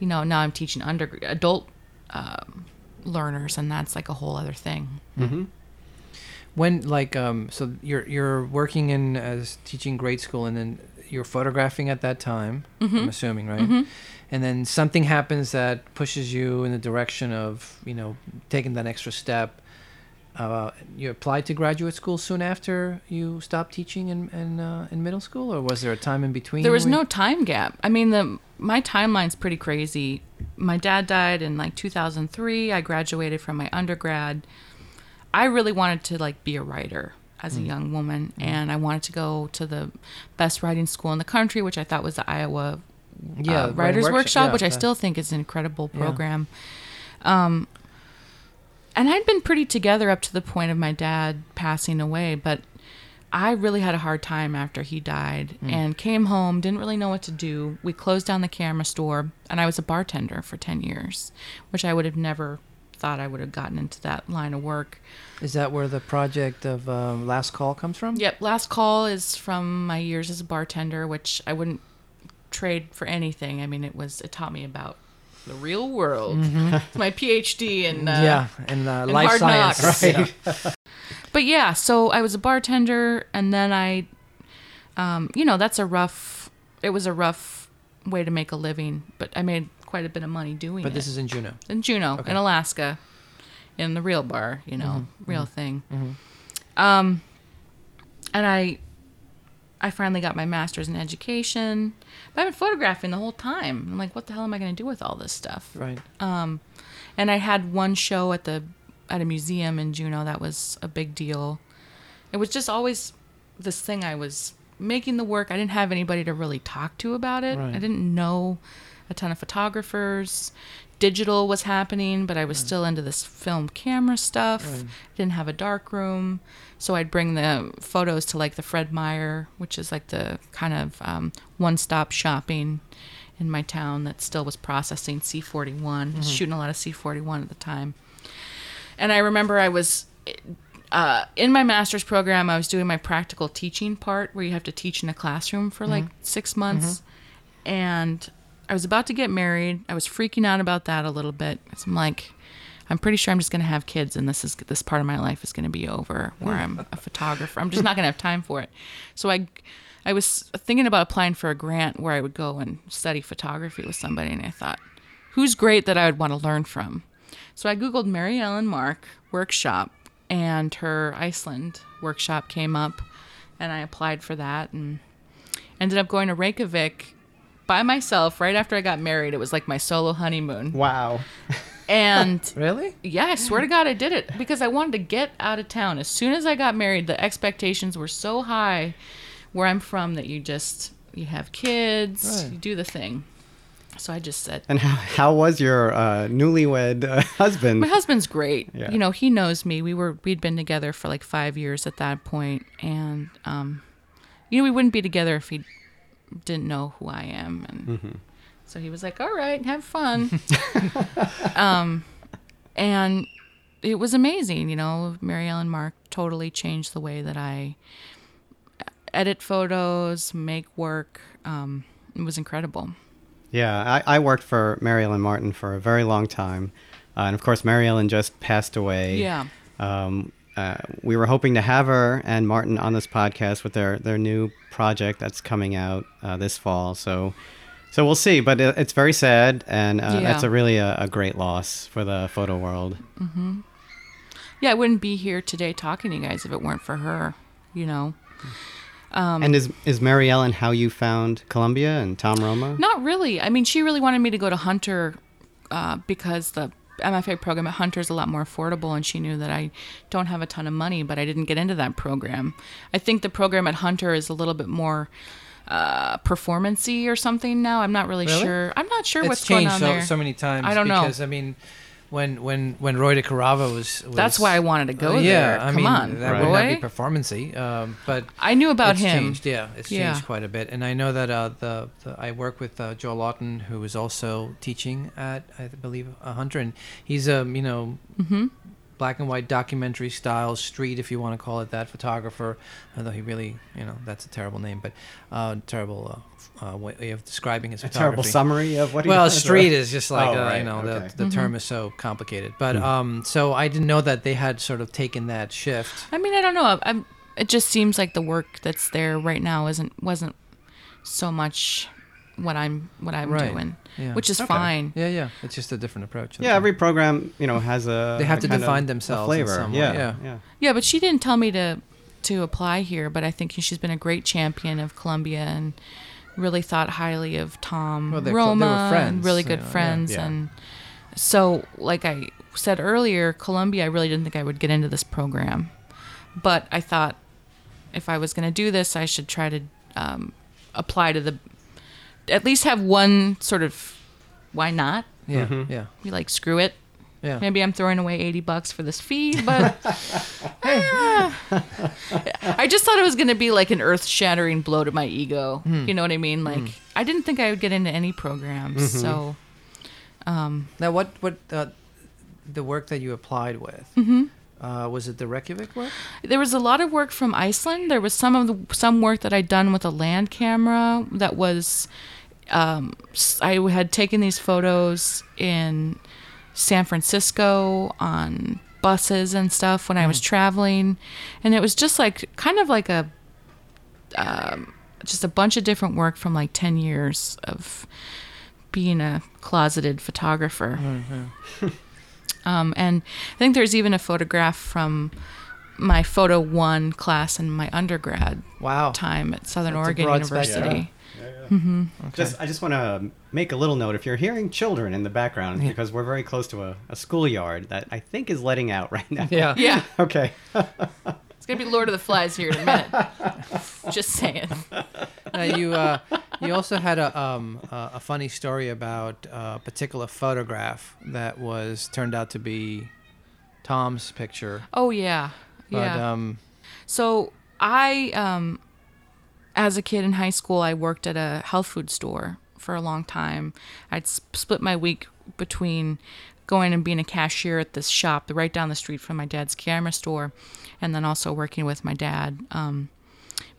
[SPEAKER 4] you know now I'm teaching under adult um, learners, and that's like a whole other thing.
[SPEAKER 3] When like um so you're you're working in as teaching grade school and then you're photographing at that time. I'm assuming, right? And then something happens that pushes you in the direction of you know taking that extra step. Uh, you applied to graduate school soon after you stopped teaching in in, uh, in middle school, or was there a time in between?
[SPEAKER 4] There was no time gap. I mean, the my timeline's pretty crazy. My dad died in like 2003. I graduated from my undergrad. I really wanted to like be a writer as a young woman, and I wanted to go to the best writing school in the country, which I thought was the Iowa
[SPEAKER 3] yeah
[SPEAKER 4] uh, Writers Workshop,
[SPEAKER 3] yeah,
[SPEAKER 4] which I still think is an incredible
[SPEAKER 3] Yeah.
[SPEAKER 4] program. Um, and I'd been pretty together up to the point of my dad passing away, but I really had a hard time after he died
[SPEAKER 3] Hmm.
[SPEAKER 4] and came home, didn't really know what to do. We closed down the camera store, and I was a bartender for 10 years, which I would have never thought I would have gotten into that line of work.
[SPEAKER 3] Is that where the project of um, Last Call comes from?
[SPEAKER 4] Yep, last call is from my years as a bartender, which I wouldn't trade for anything. I mean, it was it taught me about the real world. It's my PhD in uh,
[SPEAKER 3] Mm-hmm. yeah, and uh,
[SPEAKER 4] in
[SPEAKER 3] life science.
[SPEAKER 4] knocks.
[SPEAKER 3] Yeah.
[SPEAKER 4] But yeah, so I was a bartender, and then I, um, you know, that's a rough. It was a rough way to make a living, but I made quite a bit of money doing
[SPEAKER 3] But
[SPEAKER 4] it.
[SPEAKER 3] this is in Juneau.
[SPEAKER 4] in Juneau,
[SPEAKER 3] Okay.
[SPEAKER 4] in Alaska, in the real bar, you know,
[SPEAKER 3] Mm-hmm.
[SPEAKER 4] real thing. Um, and I, I finally got my master's in education. But I've been photographing the whole time. I'm like, what the hell am I going to do with all this stuff?
[SPEAKER 3] Right.
[SPEAKER 4] Um, and I had one show at the at a museum in Juneau that was a big deal. It was just always this thing I was making the work. I didn't have anybody to really talk to about it.
[SPEAKER 3] Right.
[SPEAKER 4] I didn't know a ton of photographers. Digital was happening, but I was still into this film camera stuff. Didn't have a dark room, so I'd bring the photos to like the Fred Meyer, which is like the kind of um, one-stop shopping in my town that still was processing C41, shooting a lot of C41 at the time. And I remember I was uh, in my master's program, I was doing my practical teaching part where you have to teach in a classroom for like six months. And I was about to get married. I was freaking out about that a little bit. 'cause I'm like, I'm pretty sure I'm just going to have kids and this is this part of my life is going to be over where I'm a photographer. I'm just not going to have time for it. So I I was thinking about applying for a grant where I would go and study photography with somebody and I thought, who's great that I would want to learn from? So I googled Mary Ellen Mark workshop and her Iceland workshop came up and I applied for that and ended up going to Reykjavik by myself right after I got married. It was like my solo honeymoon.
[SPEAKER 1] Wow.
[SPEAKER 4] And
[SPEAKER 3] Really?
[SPEAKER 4] yeah, I swear to God, I did it because I wanted to get out of town. As soon as I got married, the expectations were so high where I'm from that you just you have kids,
[SPEAKER 3] Right.
[SPEAKER 4] you do the thing. So I just said,
[SPEAKER 1] And how, how was your uh, newlywed uh, husband?
[SPEAKER 4] my husband's great.
[SPEAKER 1] Yeah.
[SPEAKER 4] You know, he knows me. We were we'd been together for like five years at that point, and um, you know, we wouldn't be together if he didn't know who I am. And so he was like, "All right, have fun." um, and it was amazing. You know, Mary Ellen Mark totally changed the way that I edit photos, make work. Um, it was incredible.
[SPEAKER 1] Yeah, I, I worked for Mary Ellen Martin for a very long time. Uh, and of course, Mary Ellen just passed away.
[SPEAKER 4] Yeah.
[SPEAKER 1] Um, uh, we were hoping to have her and Martin on this podcast with their, their new project that's coming out uh, this fall. So, so we'll see. But it, it's very sad, and uh,
[SPEAKER 4] Yeah.
[SPEAKER 1] that's a really a, a great loss for the photo world.
[SPEAKER 4] Yeah, I wouldn't be here today talking to you guys if it weren't for her, you know.
[SPEAKER 1] and is is Mary Ellen how you found Columbia and Tom Roma?
[SPEAKER 4] Not really. I mean, she really wanted me to go to Hunter uh, because the MFA program at Hunter is a lot more affordable, and she knew that I don't have a ton of money, but I didn't get into that program. I think the program at Hunter is a little bit more uh, performancy or something now. I'm not really,
[SPEAKER 3] Really?
[SPEAKER 4] sure. I'm not sure
[SPEAKER 3] it's
[SPEAKER 4] what's going
[SPEAKER 3] changed
[SPEAKER 4] on
[SPEAKER 3] so,
[SPEAKER 4] there.
[SPEAKER 3] so many times.
[SPEAKER 4] I don't know.
[SPEAKER 3] because I mean, when when when Roy DeCarava was, was
[SPEAKER 4] That's why I wanted to go
[SPEAKER 3] Uh, yeah,
[SPEAKER 4] there.
[SPEAKER 3] I
[SPEAKER 4] Come
[SPEAKER 3] mean,
[SPEAKER 4] on,
[SPEAKER 3] that
[SPEAKER 1] Right.
[SPEAKER 3] would be
[SPEAKER 4] Roy.
[SPEAKER 3] performancy, um, but
[SPEAKER 4] I knew about
[SPEAKER 3] it's
[SPEAKER 4] him.
[SPEAKER 3] changed. Yeah, it's
[SPEAKER 4] Yeah.
[SPEAKER 3] changed quite a bit, and I know that uh, the, the I work with uh, Joel Lawton, who is also teaching at I believe uh, Hunter, and he's a you know
[SPEAKER 4] hmm
[SPEAKER 3] black and white documentary style street, if you want to call it that, photographer. Although he really, you know, that's a terrible name, but uh, terrible uh, uh, way of describing his
[SPEAKER 1] A
[SPEAKER 3] photography.
[SPEAKER 1] terrible summary of what he
[SPEAKER 3] Well,
[SPEAKER 1] does,
[SPEAKER 3] street
[SPEAKER 1] or-
[SPEAKER 3] is just like
[SPEAKER 1] Oh,
[SPEAKER 3] uh,
[SPEAKER 1] right,
[SPEAKER 3] you know
[SPEAKER 1] okay.
[SPEAKER 3] the the term is so complicated, but
[SPEAKER 1] Hmm.
[SPEAKER 3] um, so I didn't know that they had sort of taken that shift.
[SPEAKER 4] I mean, I don't know. I'm, it just seems like the work that's there right now isn't wasn't so much what I'm what I'm
[SPEAKER 3] Right.
[SPEAKER 4] doing,
[SPEAKER 3] Yeah.
[SPEAKER 4] which is
[SPEAKER 1] Okay.
[SPEAKER 4] fine.
[SPEAKER 3] Yeah, yeah, it's just a different approach.
[SPEAKER 1] Yeah, every program you know has a
[SPEAKER 3] They have
[SPEAKER 1] a
[SPEAKER 3] to
[SPEAKER 1] kind
[SPEAKER 3] define
[SPEAKER 1] a
[SPEAKER 3] themselves in
[SPEAKER 1] flavor.
[SPEAKER 3] some way,
[SPEAKER 1] yeah,
[SPEAKER 3] yeah.
[SPEAKER 1] yeah.
[SPEAKER 4] Yeah, but she didn't tell me to to apply here. But I think she's been a great champion of Columbia and really thought highly of Tom
[SPEAKER 3] Well, they're cl- they were
[SPEAKER 4] Roma and
[SPEAKER 3] friends,
[SPEAKER 4] really
[SPEAKER 3] you
[SPEAKER 4] good
[SPEAKER 3] know,
[SPEAKER 4] friends.
[SPEAKER 1] Yeah.
[SPEAKER 4] And so, like I said earlier, Columbia, I really didn't think I would get into this program, but I thought if I was going to do this, I should try to um, apply to the at least have one sort of why not
[SPEAKER 3] yeah,
[SPEAKER 1] Mm-hmm.
[SPEAKER 3] yeah,
[SPEAKER 4] be like screw it
[SPEAKER 3] yeah.
[SPEAKER 4] Maybe I'm throwing away 80 bucks for this fee, but Ah. I just thought it was going to be like an earth shattering blow to my ego.
[SPEAKER 3] Hmm.
[SPEAKER 4] You know what I mean? Like, I didn't think I would get into any programs.
[SPEAKER 3] Mm-hmm.
[SPEAKER 4] So, um,
[SPEAKER 3] Now, what what uh, the work that you applied with?
[SPEAKER 4] Mm-hmm.
[SPEAKER 3] Uh, was it the Reykjavik work?
[SPEAKER 4] there was a lot of work from Iceland. There was some of the some work that I'd done with a land camera that was um, I had taken these photos in San Francisco on buses and stuff when I was traveling, and it was just like kind of like a um, just a bunch of different work from like ten years of being a closeted photographer. Um, and I think there's even a photograph from my photo one class in my undergrad
[SPEAKER 3] Wow.
[SPEAKER 4] time at Southern
[SPEAKER 3] That's a
[SPEAKER 4] Oregon
[SPEAKER 3] broad spectrum.
[SPEAKER 4] University.
[SPEAKER 1] Just, I just want to make a little note. If you're hearing children in the background, because we're very close to a, a schoolyard that I think is letting out right now.
[SPEAKER 3] Yeah.
[SPEAKER 4] Yeah,
[SPEAKER 1] Okay.
[SPEAKER 4] it's gonna be Lord of the Flies here in a minute. Just saying.
[SPEAKER 3] Now you uh, you also had a um, a a funny story about a particular photograph that was turned out to be Tom's picture.
[SPEAKER 4] Oh yeah,
[SPEAKER 3] But
[SPEAKER 4] yeah.
[SPEAKER 3] um,
[SPEAKER 4] So I, um, as a kid in high school, I worked at a health food store for a long time. I'd s- split my week between going and being a cashier at this shop right down the street from my dad's camera store, and then also working with my dad. Um,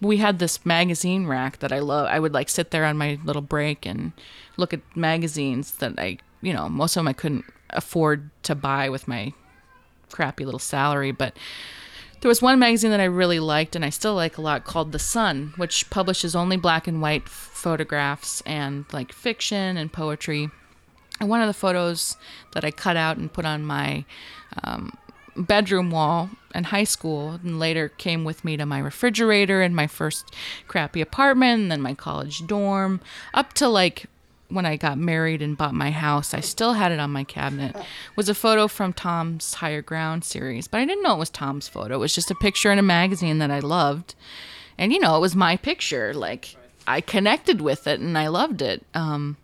[SPEAKER 4] we had this magazine rack that I love. I would like sit there on my little break and look at magazines that I, you know, most of them I couldn't afford to buy with my crappy little salary, but there was one magazine that I really liked and I still like a lot called The Sun, which publishes only black and white photographs and like fiction and poetry. And one of the photos that I cut out and put on my um, bedroom wall in high school and later came with me to my refrigerator in my first crappy apartment and then my college dorm up to like when I got married and bought my house, I still had it on my cabinet. Was a photo from Tom's Higher Ground series, but I didn't know it was Tom's photo. It was just a picture in a magazine that I loved, and you know, it was my picture. Like I connected with it and I loved it. Um,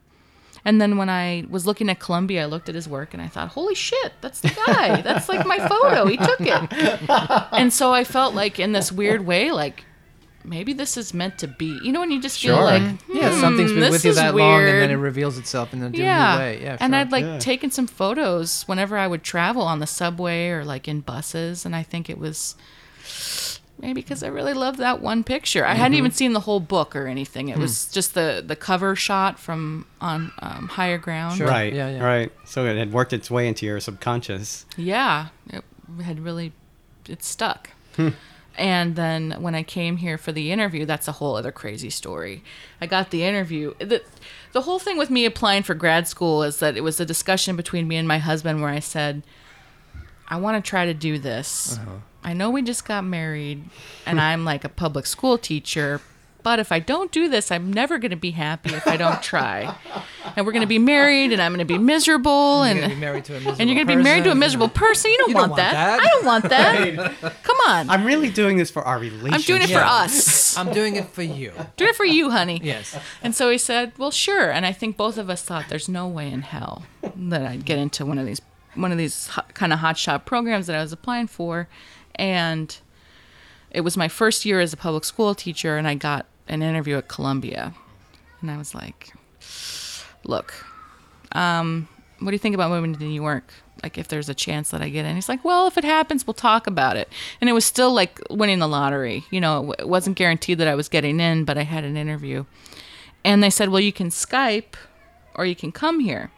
[SPEAKER 4] and then when I was looking at Columbia, I looked at his work and I thought, "Holy shit, that's the guy! That's like my photo. He took it." And so I felt like, in this weird way, like maybe this is meant to be. You know, when you just feel
[SPEAKER 1] Sure.
[SPEAKER 4] like,
[SPEAKER 3] yeah,
[SPEAKER 4] "Hmm,
[SPEAKER 3] something's been
[SPEAKER 4] this
[SPEAKER 3] with you
[SPEAKER 4] is
[SPEAKER 3] that long, and then it reveals itself in a new
[SPEAKER 4] yeah.
[SPEAKER 3] way. Yeah,
[SPEAKER 4] and
[SPEAKER 3] sure.
[SPEAKER 4] I'd like
[SPEAKER 1] Yeah.
[SPEAKER 4] taken some photos whenever I would travel on the subway or like in buses, and I think it was maybe because I really loved that one picture. I
[SPEAKER 3] Mm-hmm.
[SPEAKER 4] hadn't even seen the whole book or anything. It
[SPEAKER 3] Hmm.
[SPEAKER 4] was just the the cover shot from on um, higher ground.
[SPEAKER 3] Sure.
[SPEAKER 1] Right.
[SPEAKER 3] Yeah, yeah.
[SPEAKER 1] Right. So it had worked its way into your subconscious.
[SPEAKER 4] Yeah, it had really it stuck.
[SPEAKER 3] Hmm.
[SPEAKER 4] And then when I came here for the interview, that's a whole other crazy story. I got the interview. The, the whole thing with me applying for grad school is that it was a discussion between me and my husband where I said, I want to try to do this.
[SPEAKER 3] Uh-huh.
[SPEAKER 4] I know we just got married and I'm like a public school teacher, but if I don't do this, I'm never going to be happy if I don't try. And we're going to be married and I'm going to be miserable
[SPEAKER 3] You're
[SPEAKER 4] and
[SPEAKER 3] gonna be married to a miserable
[SPEAKER 4] and you're going to be married to a miserable person. You don't,
[SPEAKER 3] You don't
[SPEAKER 4] want,
[SPEAKER 3] want
[SPEAKER 4] that.
[SPEAKER 3] that.
[SPEAKER 4] I don't want that. Come on. I'm,
[SPEAKER 1] I'm really doing this for our relationship.
[SPEAKER 4] I'm doing it for us.
[SPEAKER 3] I'm doing it for you.
[SPEAKER 4] doing it for you, honey.
[SPEAKER 3] Yes.
[SPEAKER 4] And so he said, "Well, sure." And I think both of us thought there's no way in hell that I'd get into one of these one of these hot, kind of hotshot programs that I was applying for, and it was my first year as a public school teacher, and I got an interview at Columbia, and I was like, "Look, um, what do you think about moving to New York?" Like if there's a chance that I get in, he's like, "Well, if it happens, we'll talk about it." And it was still like winning the lottery. You know, it it wasn't guaranteed that I was getting in, but I had an interview and they said, "Well, you can Skype, or you can come here."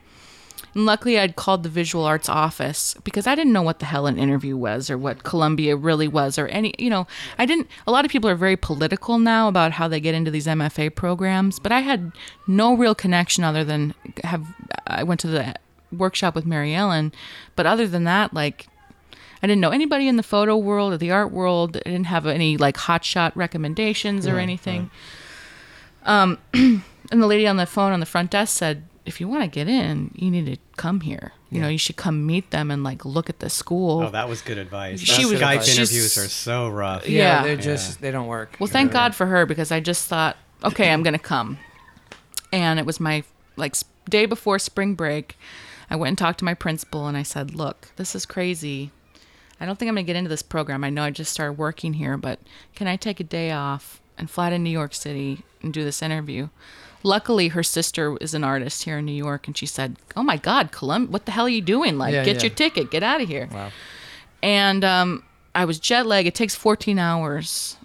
[SPEAKER 4] And luckily, I'd called the visual arts office because I didn't know what the hell an interview was or what Columbia really was or any, you know, I didn't. A lot of people are very political now about how they get into these MFA programs, but I had no real connection other than have. I went to the workshop with Mary Ellen, but other than that, like I didn't know anybody in the photo world or the art world. I didn't have any like hotshot recommendations or anything. Um, and the lady on the phone on the front desk said, "If you want to get in, you need to come here. You know, you should come meet them and like look at the school."
[SPEAKER 1] Oh, that was good advice.
[SPEAKER 4] She
[SPEAKER 1] Those
[SPEAKER 4] was-
[SPEAKER 1] Skype
[SPEAKER 4] she's-
[SPEAKER 1] interviews are so rough.
[SPEAKER 3] Yeah,
[SPEAKER 4] Yeah.
[SPEAKER 3] they're just they don't work.
[SPEAKER 4] Well, thank God for her because I just thought, okay, I'm gonna come. And it was my like day before spring break. I went and talked to my principal and I said, "Look, this is crazy. I don't think I'm gonna get into this program. I know I just started working here, but can I take a day off and fly to New York City and do this interview?" Luckily, her sister is an artist here in New York, and she said, "Oh my God, Colum, what the hell are you doing? Like,
[SPEAKER 3] Yeah,
[SPEAKER 4] get
[SPEAKER 3] yeah.
[SPEAKER 4] your ticket, get out of here."
[SPEAKER 3] Wow.
[SPEAKER 4] and um, I was jet lagged. It takes 14 hours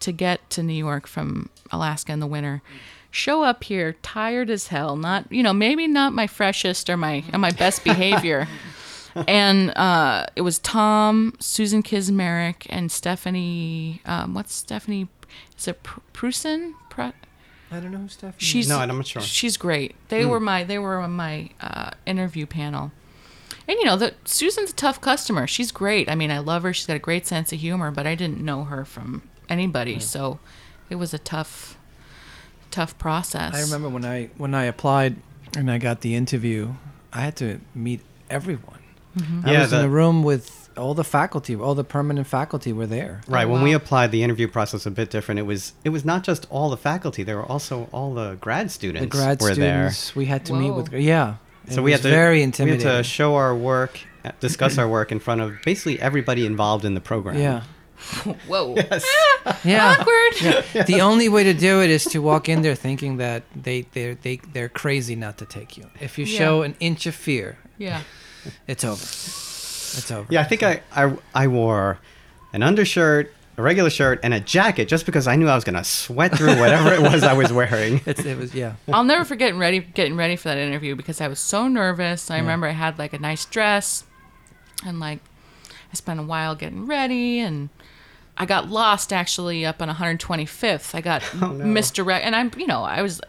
[SPEAKER 4] to get to New York from Alaska in the winter. Show up here tired as hell. Not you know maybe not my freshest or my or my best behavior. and uh, it was Tom, Susan Kismaric, and Stephanie. Um, what's Stephanie? Is it Pr- Prusen? Pr-
[SPEAKER 3] I don't know who Stephanie.
[SPEAKER 4] She's
[SPEAKER 1] No, I'm not sure.
[SPEAKER 4] She's great. They hmm. were my they were on my uh, interview panel, and you know the Susan's a tough customer. She's great. I mean, I love her. She's got a great sense of humor, but I didn't know her from anybody, hmm. so it was a tough, tough process.
[SPEAKER 3] I remember when I when I applied and I got the interview, I had to meet everyone. Mm-hmm. I
[SPEAKER 1] Yeah,
[SPEAKER 3] was in
[SPEAKER 1] the-
[SPEAKER 3] a room with all the faculty, all the permanent faculty were there.
[SPEAKER 1] Right.
[SPEAKER 4] Oh,
[SPEAKER 1] when we applied, the interview process was a bit different. It was it was not just all the faculty; there were also all the grad students.
[SPEAKER 3] The grad
[SPEAKER 1] were
[SPEAKER 3] students we had to meet with.
[SPEAKER 4] Whoa.
[SPEAKER 3] Yeah. It.
[SPEAKER 1] So we
[SPEAKER 3] was
[SPEAKER 1] had to
[SPEAKER 3] very intimidating.
[SPEAKER 1] We had to show our work, discuss our work in front of basically everybody involved in the program.
[SPEAKER 3] yeah.
[SPEAKER 4] Whoa.
[SPEAKER 1] Yes.
[SPEAKER 3] Yeah.
[SPEAKER 4] Awkward.
[SPEAKER 3] the only way to do it is to walk in there thinking that they they they they're crazy not to take you. If you
[SPEAKER 4] Yeah.
[SPEAKER 3] show an inch of fear,
[SPEAKER 4] Yeah.
[SPEAKER 3] it's over. It's over.
[SPEAKER 1] Yeah, I think I, I I wore an undershirt, a regular shirt, and a jacket just because I knew I was gonna sweat through whatever it was I was wearing.
[SPEAKER 3] It's, it was yeah.
[SPEAKER 4] I'll never forget getting ready getting ready for that interview because I was so nervous. I remember I had like a nice dress and like I spent a while getting ready and I got lost actually up on 125th. I got oh, misdirect and I'm you know, I was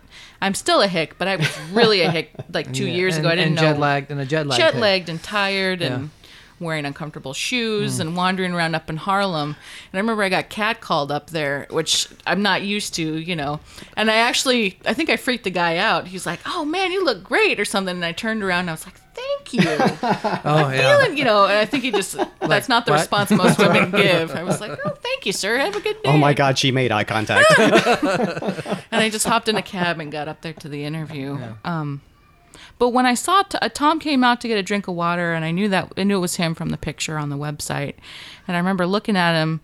[SPEAKER 4] I'm still a hick, but I was really a hick like 2
[SPEAKER 3] Yeah,
[SPEAKER 4] years
[SPEAKER 3] and,
[SPEAKER 4] ago. I didn't
[SPEAKER 3] and
[SPEAKER 4] know
[SPEAKER 3] jet lagged and a jet lag.
[SPEAKER 4] jet
[SPEAKER 3] hit.
[SPEAKER 4] lagged and tired and wearing uncomfortable shoes and wandering around up in Harlem. And I remember I got catcalled up there, which I'm not used to, you know. And I actually, I think I freaked the guy out. He's like, "Oh man, you look great" or something. And I turned around and I was like, "Thank you."
[SPEAKER 3] Oh yeah.
[SPEAKER 4] Feeling, you know, and I think he just that's not the
[SPEAKER 3] what?
[SPEAKER 4] response most women give. I was like, "Oh, thank you, sir. Have a good day."
[SPEAKER 1] Oh my God, she made eye contact.
[SPEAKER 4] and I just hopped in a cab and got up there to the interview. Um, but when I saw T- uh, Tom came out to get a drink of water, and I knew that I knew it was him from the picture on the website, and I remember looking at him,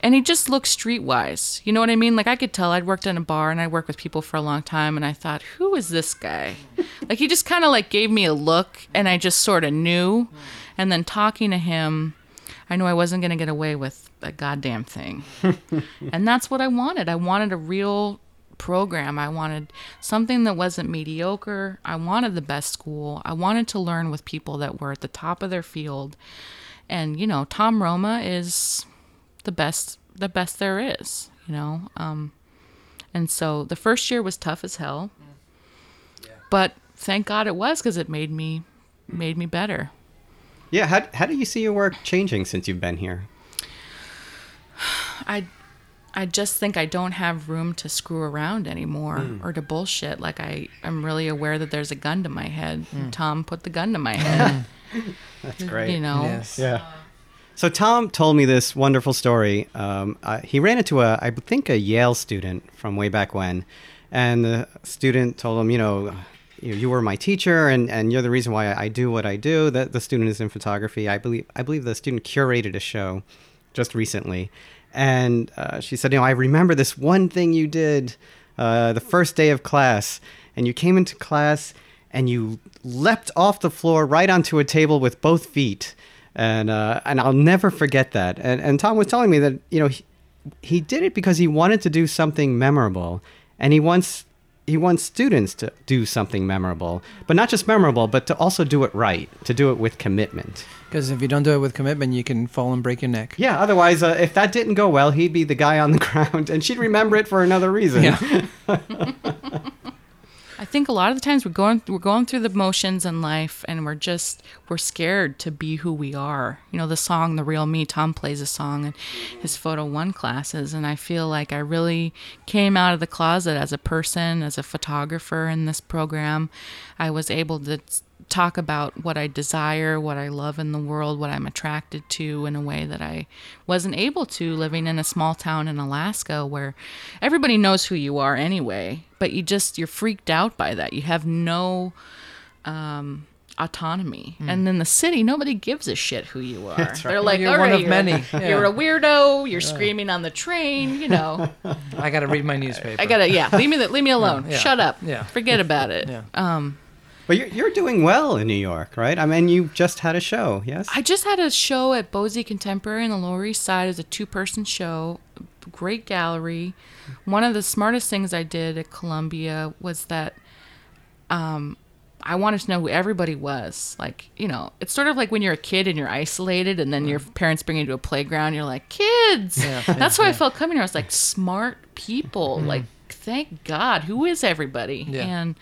[SPEAKER 4] and he just looked streetwise. You know what I mean? Like I could tell I'd worked in a bar and I worked with people for a long time, and I thought, who is this guy? like he just kind of like gave me a look, and I just sort of knew. And then talking to him, I knew I wasn't going to get away with a goddamn thing. and that's what I wanted. I wanted a real program. I wanted something that wasn't mediocre. I wanted the best school. I wanted to learn with people that were at the top of their field. And you know, Tom Roma is the best the best there is, you know. Um and so the first year was tough as hell. But thank God it was cuz it made me made me better.
[SPEAKER 1] yeah, how how do you see your work changing since you've been here?
[SPEAKER 4] I I just think I don't have room to screw around anymore
[SPEAKER 1] Hmm.
[SPEAKER 4] or to bullshit. Like I I'm really aware that there's a gun to my head.
[SPEAKER 1] Hmm.
[SPEAKER 4] Tom put the gun to my head.
[SPEAKER 1] That's great.
[SPEAKER 4] You know.
[SPEAKER 3] Yes.
[SPEAKER 1] Yeah. So Tom told me this wonderful story. Um, uh, he ran into a, I think, a Yale student from way back when, and the student told him, you know, you, you were my teacher, and, and you're the reason why I do what I do. That the student is in photography. I believe I believe the student curated a show just recently, and uh, she said, you know, I remember this one thing you did uh, the first day of class, and you came into class and you leapt off the floor right onto a table with both feet. And uh, and I'll never forget that. And and Tom was telling me that you know he, he did it because he wanted to do something memorable, and he wants he wants students to do something memorable, but not just memorable, but to also do it right, to do it with commitment.
[SPEAKER 3] Because if you don't do it with commitment, you can fall and break your neck.
[SPEAKER 1] Yeah. Otherwise, uh, if that didn't go well, he'd be the guy on the ground, and she'd remember it for another reason.
[SPEAKER 3] Yeah.
[SPEAKER 4] Think a lot of the times we're going we're going through the motions in life and we're just we're scared to be who we are. You know, the song The Real Me, Tom plays a song in his photo one classes and I feel like I really came out of the closet as a person, as a photographer in this program. I was able to talk about what I desire, what I love in the world, what I'm attracted to in a way that I wasn't able to living in a small town in Alaska where everybody knows who you are anyway, but you just you're freaked out by that. You have no um autonomy. And in the city, nobody gives a shit who you are. They're like,
[SPEAKER 3] You're
[SPEAKER 4] "All
[SPEAKER 3] one
[SPEAKER 4] right,
[SPEAKER 3] of
[SPEAKER 4] you're,
[SPEAKER 3] many."
[SPEAKER 4] You're a weirdo. You're screaming on the train. You know,
[SPEAKER 3] I got to read my newspaper.
[SPEAKER 4] I gotta, yeah, leave me, the, leave me alone.
[SPEAKER 3] Yeah.
[SPEAKER 4] Shut up.
[SPEAKER 3] Yeah.
[SPEAKER 4] Forget about it.
[SPEAKER 3] Yeah.
[SPEAKER 4] Um,
[SPEAKER 1] But you're you're doing well in New York, right? I mean, you just had a show, yes?
[SPEAKER 4] I just had a show at Bosi Contemporary in the Lower East Side. It was a two person show, great gallery. One of the smartest things I did at Columbia was that um, I wanted to know who everybody was. Like, you know, it's sort of like when you're a kid and you're isolated and then your parents bring you to a playground, you're like, kids.
[SPEAKER 3] Yeah,
[SPEAKER 4] That's why I felt coming here. I was like, smart people. Like, thank God. Who is everybody?
[SPEAKER 3] Yeah.
[SPEAKER 4] And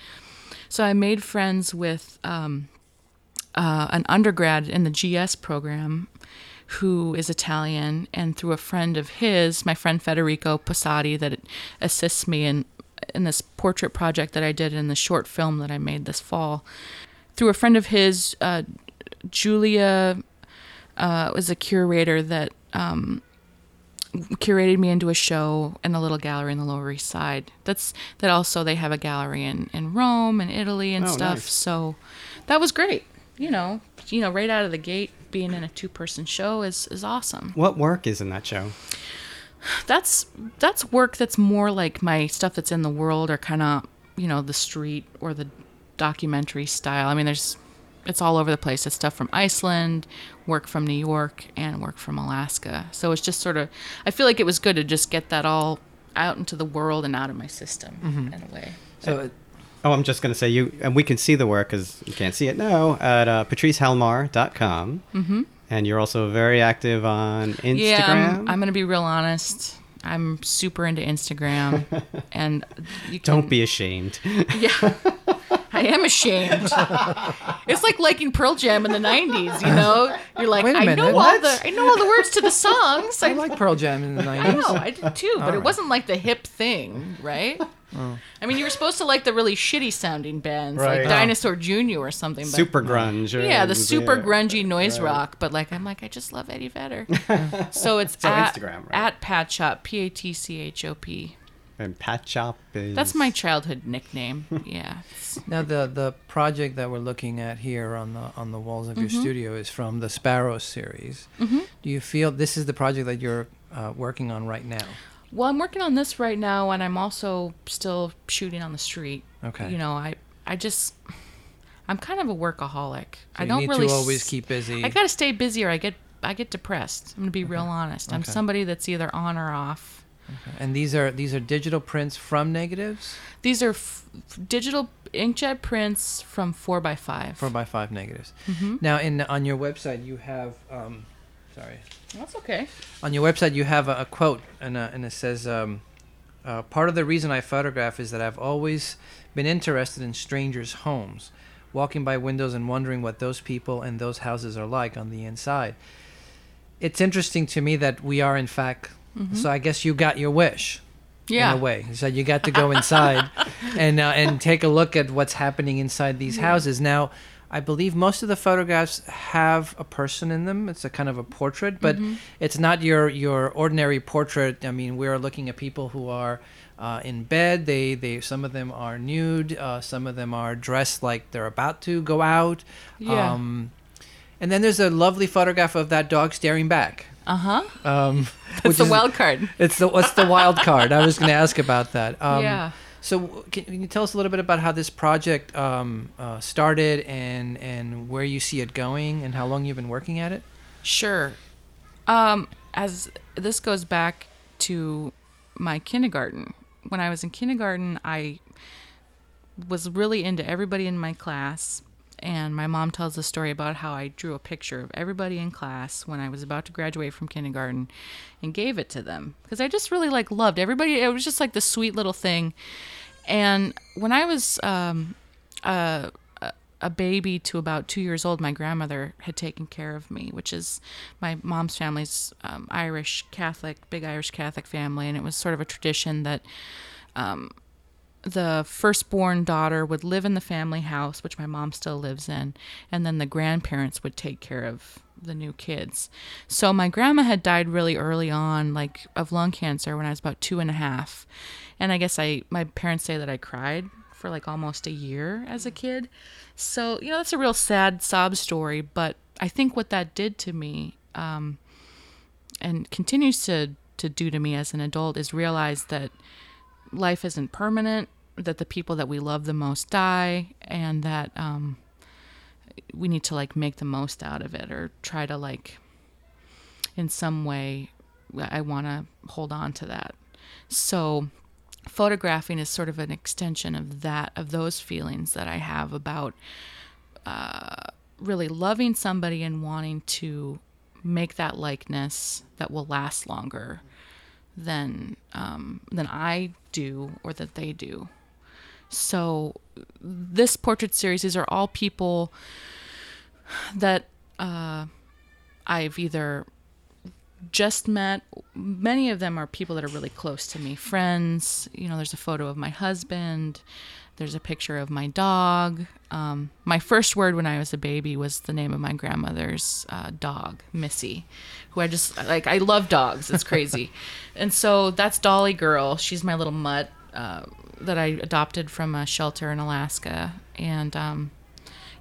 [SPEAKER 4] so I made friends with um, uh, an undergrad in the GS program who is Italian, and through a friend of his, my friend Federico Posati, that assists me in in this portrait project that I did in the short film that I made this fall. Through a friend of his, uh, Julia uh, was a curator that um, curated me into a show in a little gallery in the Lower East Side. That's that also they have a gallery in, in Rome and Italy and
[SPEAKER 1] Oh,
[SPEAKER 4] stuff.
[SPEAKER 1] nice.
[SPEAKER 4] So that was great. You know, you know, right out of the gate, being in a two person show is is awesome.
[SPEAKER 1] What work is in that show?
[SPEAKER 4] That's that's work that's more like my stuff that's in the world or kind of you know the street or the documentary style. I mean, there's it's all over the place. It's stuff from Iceland, work from New York, and work from Alaska. So it's just sort of I feel like it was good to just get that all out into the world and out of my system in a way.
[SPEAKER 3] So
[SPEAKER 1] Oh, I'm just going to say you, and we can see the work because you can't see it now at uh, patricehelmar.com. Mm-hmm. And you're also very active on Instagram.
[SPEAKER 4] Yeah, I'm, I'm gonna be real honest. I'm super into Instagram, and you can,
[SPEAKER 1] Don't be ashamed.
[SPEAKER 4] Yeah, I am ashamed. it's like liking Pearl Jam in the '90s. You know, you're like,
[SPEAKER 3] Wait a
[SPEAKER 4] I
[SPEAKER 3] minute,
[SPEAKER 4] know
[SPEAKER 3] what?
[SPEAKER 4] all the, I know all the words to the songs.
[SPEAKER 3] I
[SPEAKER 4] I,
[SPEAKER 3] like Pearl Jam in the '90s.
[SPEAKER 4] I
[SPEAKER 3] 90s.
[SPEAKER 4] know, I did too, but it wasn't like the hip thing, right?
[SPEAKER 3] Oh.
[SPEAKER 4] I mean, you were supposed to like the really shitty sounding bands,
[SPEAKER 1] Right.
[SPEAKER 4] like Dinosaur Jr. or something. But
[SPEAKER 1] Super grunge.
[SPEAKER 4] yeah, the super
[SPEAKER 1] yeah.
[SPEAKER 4] grungy noise
[SPEAKER 1] Right.
[SPEAKER 4] rock. But like, I'm like, I just love Eddie Vedder. so it's
[SPEAKER 1] So
[SPEAKER 4] at,
[SPEAKER 1] Instagram, right?
[SPEAKER 4] at Patchop, P A T C H O P.
[SPEAKER 1] And Patchop is.
[SPEAKER 4] That's my childhood nickname. Yeah.
[SPEAKER 3] Now the the project that we're looking at here on the on the walls of your
[SPEAKER 4] Mm-hmm.
[SPEAKER 3] studio is from the Sparrow series. Do you feel this is the project that you're uh, working on right now?
[SPEAKER 4] Well, I'm working on this right now, and I'm also still shooting on the street.
[SPEAKER 3] Okay.
[SPEAKER 4] You know, I I just I'm kind of a workaholic.
[SPEAKER 3] So
[SPEAKER 4] I don't
[SPEAKER 3] need
[SPEAKER 4] really
[SPEAKER 3] to always
[SPEAKER 4] s-
[SPEAKER 3] keep busy.
[SPEAKER 4] I gotta stay busy, or I get I get depressed. I'm gonna be real honest. I'm
[SPEAKER 3] Okay.
[SPEAKER 4] somebody that's either on or off.
[SPEAKER 3] And these are these are digital prints from negatives,
[SPEAKER 4] These are f- digital inkjet prints from four by five.
[SPEAKER 3] four by five negatives.
[SPEAKER 4] Mm-hmm.
[SPEAKER 3] Now, in on your website you have, um, sorry,
[SPEAKER 4] That's okay.
[SPEAKER 3] on your website you have a, a quote and uh, and it says um, uh, part of the reason I photograph is that I've always been interested in strangers' homes, walking by windows and wondering what those people and those houses are like on the inside. It's interesting to me that we are in fact So I guess you got your wish.
[SPEAKER 4] Yeah.
[SPEAKER 3] In a way, so you got to go inside and uh, and take a look at what's happening inside these houses. Now, I believe most of the photographs have a person in them. It's a kind of a portrait, but it's not your your ordinary portrait. I mean, we're looking at people who are uh, in bed. They they some of them are nude. Uh, some of them are dressed like they're about to go out.
[SPEAKER 4] Yeah.
[SPEAKER 3] Um, and then there's a lovely photograph of that dog staring back.
[SPEAKER 4] Uh huh.
[SPEAKER 3] Um,
[SPEAKER 4] That's the
[SPEAKER 3] is-
[SPEAKER 4] wild card.
[SPEAKER 3] It's the what's the wild card? I was going to ask about that. Um,
[SPEAKER 4] yeah.
[SPEAKER 3] So can, can you tell us a little bit about how this project um, uh, started and and where you see it going and how long you've been working at it?
[SPEAKER 4] Sure. Um, as this goes back to my kindergarten. When I was in kindergarten, I was really into everybody in my class. And my mom tells a story about how I drew a picture of everybody in class when I was about to graduate from kindergarten and gave it to them because I just really like loved everybody. It was just like the sweet little thing. And when I was um, a, baby to about two years old, my grandmother had taken care of me, which is my mom's family's um, Irish Catholic, big Irish Catholic family. And it was sort of a tradition that the firstborn daughter would live in the family house, which my mom still lives in, and then the grandparents would take care of the new kids. So my grandma had died really early on, like of lung cancer, when I was about two and a half, and I guess I my parents say that I cried for like almost a year as a kid. So you know that's a real sad sob story, but I think what that did to me um, and continues to to do to me as an adult is realize that life isn't permanent, that the people that we love the most die, and that um, we need to like make the most out of it or try to like, in some way, I want to hold on to that. So, photographing is sort of an extension of that, of those feelings that I have about uh, really loving somebody and wanting to make that likeness that will last longer than um, than I do or that they do. So this portrait series, these are all people that uh, I've either just met. Many of them are people that are really close to me, friends. You know, there's a photo of my husband. There's a picture of my dog. Um, my first word when I was a baby was the name of my grandmother's uh, dog, Missy, who I just like. I love dogs. It's crazy, and so that's Dolly Girl. She's my little mutt uh, that I adopted from a shelter in Alaska, and um,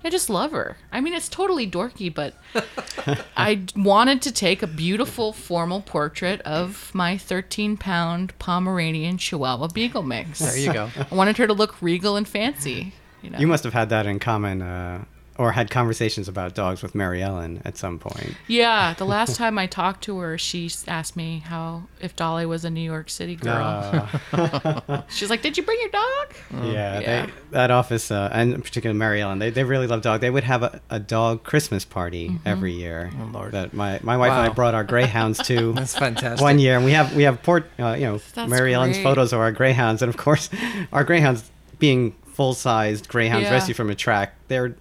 [SPEAKER 4] I just love her. I mean, it's totally dorky, but I wanted to take a beautiful formal portrait of my 13 pound Pomeranian Chihuahua Beagle mix.
[SPEAKER 3] There you go.
[SPEAKER 4] I wanted her to look regal and fancy. You know?
[SPEAKER 1] You must have had that in common, uh, or had conversations about dogs with Mary Ellen at some point.
[SPEAKER 4] Yeah, the last time I talked to her, she asked me how if Dolly was a New York City girl.
[SPEAKER 1] Uh,
[SPEAKER 4] She's like, "Did you bring your dog?"
[SPEAKER 1] yeah,
[SPEAKER 4] Yeah.
[SPEAKER 1] They, that office, uh, and in particular Mary Ellen, they, they really love dog. They would have a, a dog Christmas party
[SPEAKER 4] Mm-hmm.
[SPEAKER 1] every year.
[SPEAKER 3] Oh, Lord.
[SPEAKER 1] That my, my wife and I brought our greyhounds to.
[SPEAKER 3] That's fantastic.
[SPEAKER 1] one year, and we have we have port, uh, you know,
[SPEAKER 4] That's
[SPEAKER 1] Mary Ellen's photos of our greyhounds, and of course, our greyhounds being full sized greyhounds
[SPEAKER 4] Yeah.
[SPEAKER 1] rescued from a track, they're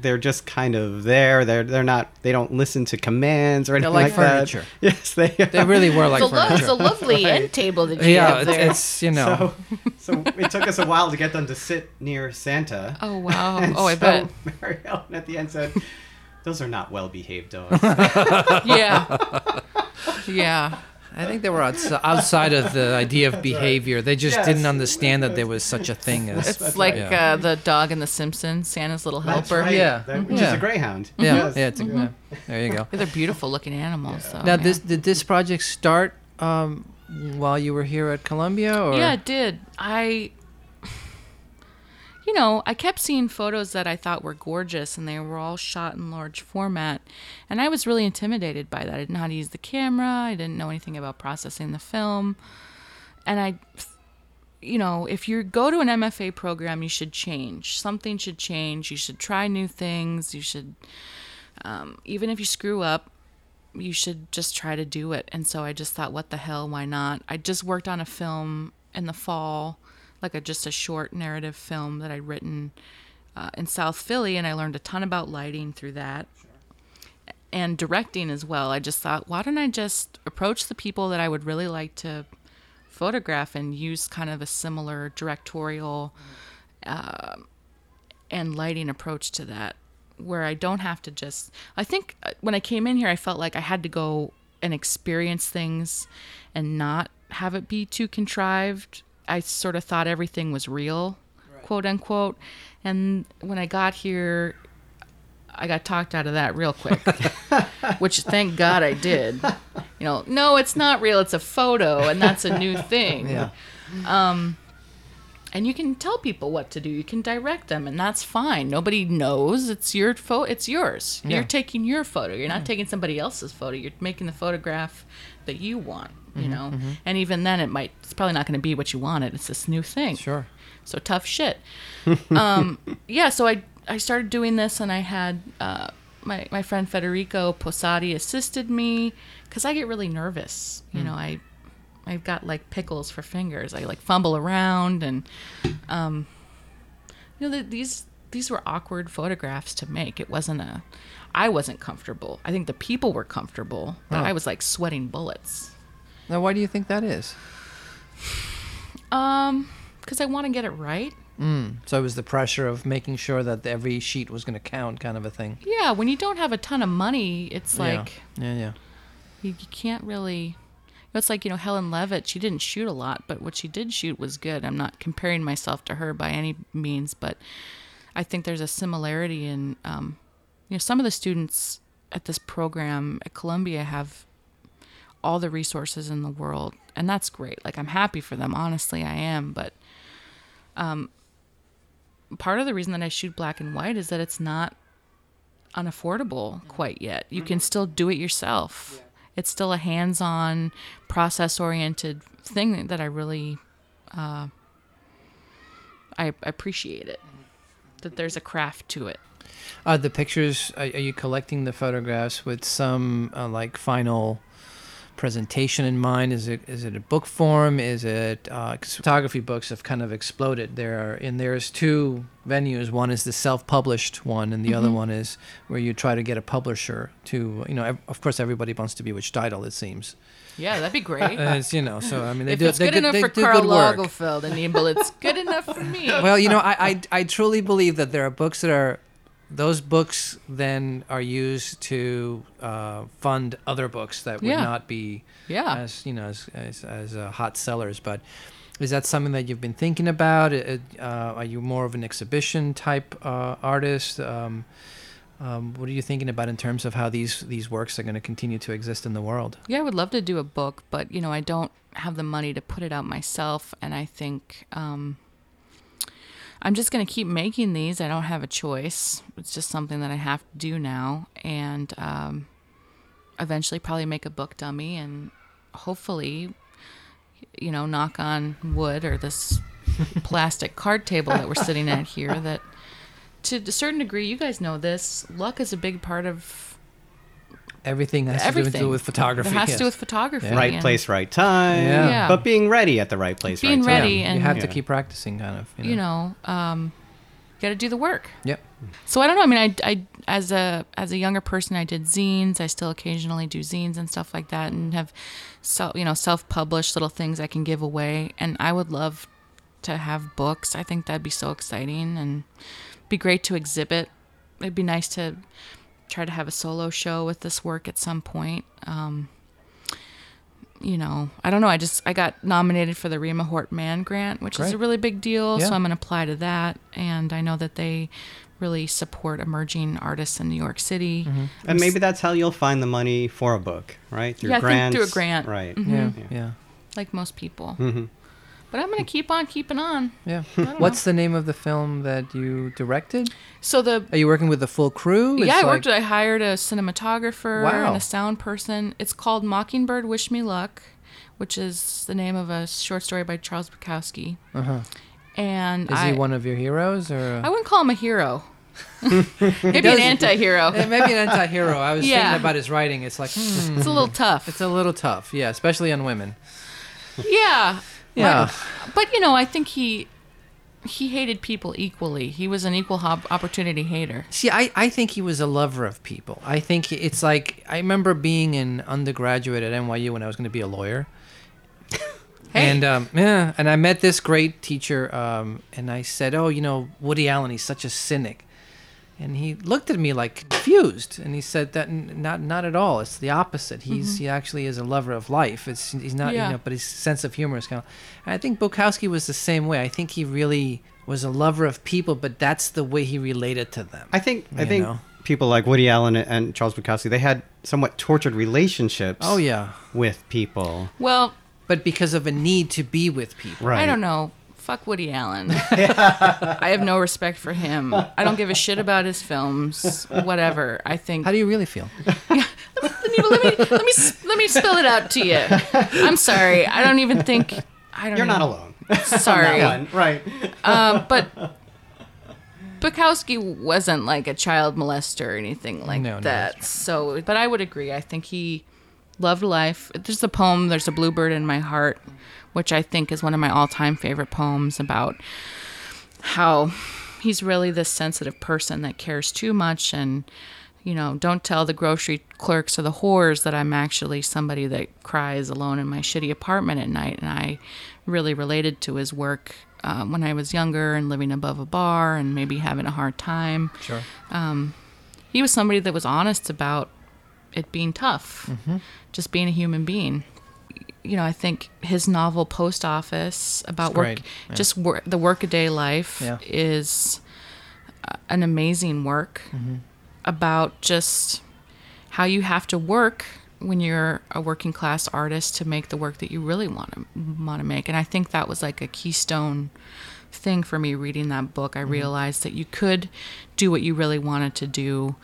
[SPEAKER 1] they're just kind of there. They're they're not. They don't listen to commands or anything
[SPEAKER 3] like
[SPEAKER 1] that.
[SPEAKER 3] furniture.
[SPEAKER 1] Yes, they.
[SPEAKER 3] They really were like
[SPEAKER 4] it's, a lo- it's
[SPEAKER 3] furniture.
[SPEAKER 4] a lovely end table that you
[SPEAKER 3] Yeah,
[SPEAKER 4] have
[SPEAKER 3] it's,
[SPEAKER 4] there.
[SPEAKER 3] it's you know.
[SPEAKER 1] So, so it took us a while to get them to sit near Santa.
[SPEAKER 4] oh wow!
[SPEAKER 1] And
[SPEAKER 4] Oh, I
[SPEAKER 1] so
[SPEAKER 4] bet.
[SPEAKER 1] Mary Ellen at the end said, "Those are not well behaved dogs."
[SPEAKER 4] Yeah, yeah.
[SPEAKER 3] I think they were outside of the idea of behavior. They just
[SPEAKER 1] Yes.
[SPEAKER 3] didn't understand that there was such a thing as.
[SPEAKER 4] It's
[SPEAKER 1] That's
[SPEAKER 4] like
[SPEAKER 1] right.
[SPEAKER 3] Yeah.
[SPEAKER 4] uh, the dog in The Simpsons, Santa's little
[SPEAKER 1] That's
[SPEAKER 4] helper.
[SPEAKER 1] right.
[SPEAKER 3] Yeah.
[SPEAKER 1] That- which
[SPEAKER 3] Yeah.
[SPEAKER 1] is a greyhound.
[SPEAKER 3] yeah,
[SPEAKER 1] Yes.
[SPEAKER 3] yeah, it's a, yeah. There you go.
[SPEAKER 4] They're beautiful looking animals. So,
[SPEAKER 3] Now, this did this project start um, while you were here at Columbia, or
[SPEAKER 4] Yeah, it did. I, you know, I kept seeing photos that I thought were gorgeous, and they were all shot in large format, and I was really intimidated by that. I didn't know how to use the camera. I didn't know anything about processing the film, and I, you know, if you go to an MFA program, you should change. Something should change. You should try new things. You should, um, even if you screw up, you should just try to do it. And so I just thought, what the hell, why not? I just worked on a film in the fall, like a just a short narrative film that I'd written uh, in South Philly, and I learned a ton about lighting through that. and directing as well. I just thought, why don't I just approach the people that I would really like to photograph and use kind of a similar directorial uh, and lighting approach to that, where I don't have to just. I think uh, when I came in here, I felt like I had to go and experience things and not have it be too contrived. I sort of thought everything was real, quote unquote. And when I got here, I got talked out of that real quick, which thank God I did. You know, no, it's not real. It's a photo, and that's a new thing.
[SPEAKER 3] Yeah.
[SPEAKER 4] Um, and you can tell people what to do. You can direct them, and that's fine. Nobody knows it's your photo. It's yours.
[SPEAKER 3] Yeah.
[SPEAKER 4] You're taking your photo. You're not taking somebody else's photo. You're making the photograph that you want.
[SPEAKER 3] Mm-hmm,
[SPEAKER 4] You know, and even then, it might. It's probably not going to be what you wanted. It's this new thing.
[SPEAKER 3] Sure.
[SPEAKER 4] So tough shit. um, yeah, so I I started doing this, and I had uh, my my friend Federico Posati assisted me because I get really nervous. You know, I I've got like pickles for fingers. I like fumble around, and um, you know th- these these were awkward photographs to make. It wasn't a I wasn't comfortable. I think the people were comfortable, but
[SPEAKER 3] Oh.
[SPEAKER 4] I was like sweating bullets.
[SPEAKER 3] Now, why do you think that is?
[SPEAKER 4] Um, because I want to get it right.
[SPEAKER 3] So it was the pressure of making sure that every sheet was going to count, kind of a thing.
[SPEAKER 4] Yeah, when you don't have a ton of money, it's like
[SPEAKER 3] yeah, yeah, yeah.
[SPEAKER 4] you, you can't really. It's like you know Helen Levitt. She didn't shoot a lot, but what she did shoot was good. I'm not comparing myself to her by any means, but I think there's a similarity in um, you know some of the students at this program at Columbia have all the resources in the world, and that's great. Like I'm happy for them. Honestly, I am. But um, part of the reason that I shoot black and white is that it's not unaffordable quite yet. You can still do it yourself. It's still a hands-on, process-oriented thing that I really, uh, I appreciate it. That there's a craft to it.
[SPEAKER 3] Uh, the pictures, are, are you collecting the photographs with some uh, like final presentation in mind? Is it is it a book form? Is it uh photography books have kind of exploded. There are and there's two venues. One is the self-published one, and the other one is where you try to get a publisher to you know. ev- Of course, everybody wants to be with Steidl. It seems.
[SPEAKER 4] Yeah, that'd be great.
[SPEAKER 3] Uh, it's, you know, so I mean, they
[SPEAKER 4] if
[SPEAKER 3] do
[SPEAKER 4] it's
[SPEAKER 3] they,
[SPEAKER 4] good
[SPEAKER 3] do-
[SPEAKER 4] enough
[SPEAKER 3] they
[SPEAKER 4] for
[SPEAKER 3] do
[SPEAKER 4] Karl
[SPEAKER 3] good work.
[SPEAKER 4] Lagerfeld and Ebel, it's good enough for me.
[SPEAKER 3] well, you know, I, I I truly believe that there are books that are those books then are used to uh, fund other books that would
[SPEAKER 4] Yeah.
[SPEAKER 3] not be
[SPEAKER 4] yeah.
[SPEAKER 3] as you know as as, as uh, hot sellers. But is that something that you've been thinking about? Uh, uh, are you more of an exhibition type uh, artist? Um, um, what are you thinking about in terms of how these these works are going to continue to exist in the world?
[SPEAKER 4] Yeah, I would love to do a book, but you know, I don't have the money to put it out myself, and I think um, I'm just gonna keep making these. I don't have a choice. It's just something that I have to do now, and um, eventually probably make a book dummy, and hopefully, you know, knock on wood or this plastic card table that we're sitting at here that. To a certain degree, you guys know this. Luck is a big part of
[SPEAKER 3] Everything has to do with photography.
[SPEAKER 4] It has
[SPEAKER 3] yes.
[SPEAKER 4] to do with photography.
[SPEAKER 3] Yeah.
[SPEAKER 1] Right
[SPEAKER 4] and-
[SPEAKER 1] place, right time.
[SPEAKER 3] Yeah.
[SPEAKER 4] Yeah.
[SPEAKER 1] But being ready at the right place,
[SPEAKER 4] Being
[SPEAKER 1] right time.
[SPEAKER 4] ready
[SPEAKER 3] Yeah, you
[SPEAKER 4] and-
[SPEAKER 3] have to keep practicing, kind of. You know.
[SPEAKER 4] you know, um, got to do the work.
[SPEAKER 3] Yep.
[SPEAKER 4] So I don't know. I mean, I, I as a as a younger person, I did zines. I still occasionally do zines and stuff like that, and have self you know self published little things I can give away. And I would love to have books. I think that'd be so exciting and be great to exhibit. It'd be nice to try to have a solo show with this work at some point. Um, you know, I don't know. I just I got nominated for the Rema Hort Mann grant, which is a really big deal.
[SPEAKER 3] Yeah.
[SPEAKER 4] So I'm going to apply to that, and I know that they really support emerging artists in New York City.
[SPEAKER 3] Mm-hmm.
[SPEAKER 1] And maybe that's how you'll find the money for a book, right? Through
[SPEAKER 4] Yeah, I think
[SPEAKER 1] grants.
[SPEAKER 4] through a grant.
[SPEAKER 1] Right.
[SPEAKER 3] Yeah.
[SPEAKER 1] Yeah.
[SPEAKER 3] Yeah.
[SPEAKER 4] like most people.
[SPEAKER 1] Mhm.
[SPEAKER 4] But I'm going to keep on keeping on.
[SPEAKER 3] Yeah. What's the name of the film that you directed?
[SPEAKER 4] So the
[SPEAKER 3] Are you working with the full crew? It's
[SPEAKER 4] yeah, I
[SPEAKER 3] like-
[SPEAKER 4] worked. I hired a cinematographer
[SPEAKER 3] Wow.
[SPEAKER 4] and a sound person. It's called Mockingbird Wish Me Luck, which is the name of a short story by Charles Bukowski.
[SPEAKER 3] Uh-huh.
[SPEAKER 4] And
[SPEAKER 3] Is
[SPEAKER 4] I,
[SPEAKER 3] he one of your heroes or?
[SPEAKER 4] I wouldn't call him a hero. Maybe an anti-hero.
[SPEAKER 3] Eh, maybe an anti-hero. I was
[SPEAKER 4] Yeah.
[SPEAKER 3] thinking about his writing. It's like hmm,
[SPEAKER 4] It's a little tough.
[SPEAKER 3] it's a little tough. Yeah, especially on women.
[SPEAKER 4] yeah.
[SPEAKER 3] Yeah.
[SPEAKER 4] But, but you know, I think he he hated people equally. He was an equal hop- opportunity hater.
[SPEAKER 3] See, I, I think he was a lover of people. I think it's like I remember being an undergraduate at NYU when I was going to be a lawyer.
[SPEAKER 4] Hey.
[SPEAKER 3] And um, yeah, and I met this great teacher, um, and I said, "Oh, you know, Woody Allen, he's such a cynic." And he looked at me like confused, and he said that not not at all. It's the opposite. He's mm-hmm. he actually is a lover of life. It's he's not
[SPEAKER 4] Yeah.
[SPEAKER 3] you know, but his sense of humor is kind of. And I think Bukowski was the same way. I think he really was a lover of people, but that's the way he related to them.
[SPEAKER 1] I think I think
[SPEAKER 3] know.
[SPEAKER 1] people like Woody Allen and Charles Bukowski they had somewhat tortured relationships.
[SPEAKER 3] Oh yeah,
[SPEAKER 1] with people.
[SPEAKER 4] Well,
[SPEAKER 3] but because of a need to be with people.
[SPEAKER 1] Right.
[SPEAKER 4] I don't know. Fuck Woody Allen. I have no respect for him. I don't give a shit about his films. Whatever. I think.
[SPEAKER 3] How do you really feel?
[SPEAKER 4] let me let me let me let me spell it out to you. I'm sorry. I don't even think. I don't.
[SPEAKER 1] You're not alone.
[SPEAKER 4] Sorry.
[SPEAKER 1] Right?
[SPEAKER 4] Um, but Bukowski wasn't like a child molester or anything like
[SPEAKER 3] No, no,
[SPEAKER 4] that.
[SPEAKER 3] that's
[SPEAKER 4] So, but I would agree. I think he loved life. There's a poem, There's a Bluebird in My Heart, which I think is one of my all time favorite poems about how he's really this sensitive person that cares too much and you know don't tell the grocery clerks or the whores that i'm actually somebody that cries alone in my shitty apartment at night and i really related to his work uh, when i was younger and living above a bar and maybe having a hard time
[SPEAKER 3] Sure.
[SPEAKER 4] he was somebody that was honest about it being tough,
[SPEAKER 3] Mm-hmm.
[SPEAKER 4] just being a human being. You know, I think his novel Post Office about
[SPEAKER 3] It's
[SPEAKER 4] work,
[SPEAKER 3] yeah.
[SPEAKER 4] just wor- the workaday life,
[SPEAKER 3] Yeah.
[SPEAKER 4] is uh, an amazing work
[SPEAKER 3] Mm-hmm.
[SPEAKER 4] about just how you have to work when you're a working class artist to make the work that you really want to want to make. And I think that was like a keystone thing for me reading that book. I realized that you could do what you really wanted to do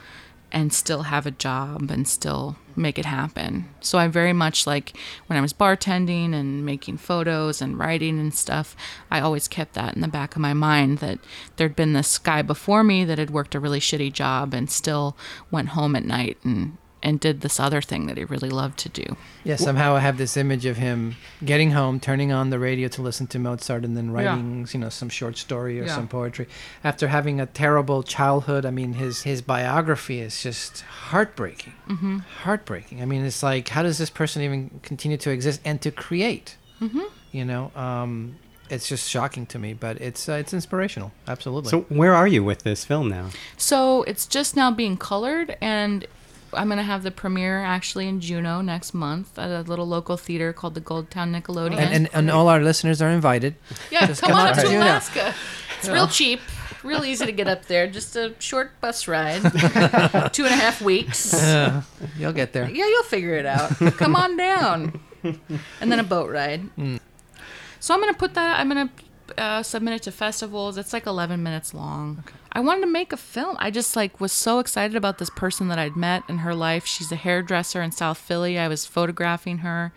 [SPEAKER 4] and still have a job and still make it happen. So I very much like when I was bartending and making photos and writing and stuff, I always kept that in the back of my mind that there'd been this guy before me that had worked a really shitty job and still went home at night and and did this other thing that he really loved to do.
[SPEAKER 3] Yeah, somehow I have this image of him getting home, turning on the radio to listen to Mozart, and then writing, you know, some short story or
[SPEAKER 4] Yeah.
[SPEAKER 3] some poetry. After having a terrible childhood, I mean, his his biography is just heartbreaking. Mm-hmm. Heartbreaking. I mean, it's like, how does this person even continue to exist and to create? Mm-hmm. You know, um, it's just shocking to me, but it's uh, it's inspirational. Absolutely.
[SPEAKER 1] So where are you with this film now?
[SPEAKER 4] So it's just now being colored, and I'm gonna have the premiere actually in Juneau next month at a little local theater called the Goldtown Nickelodeon.
[SPEAKER 3] and, and, and all our listeners are invited.
[SPEAKER 4] yeah,
[SPEAKER 3] just
[SPEAKER 4] come
[SPEAKER 3] come
[SPEAKER 4] on
[SPEAKER 3] to Juneau.
[SPEAKER 4] Alaska. It's real cheap, real easy to get up there. Just a short bus ride, two and a half weeks.
[SPEAKER 3] You'll get there.
[SPEAKER 4] Yeah, you'll figure it out. Come on down. And then a boat ride. Mm. So I'm going to put that, I'm going to uh, submit it to festivals. It's like 11 minutes long. I wanted to make a film. I just like was so excited about this person that I'd met in her life. She's a hairdresser in South Philly. I was photographing her.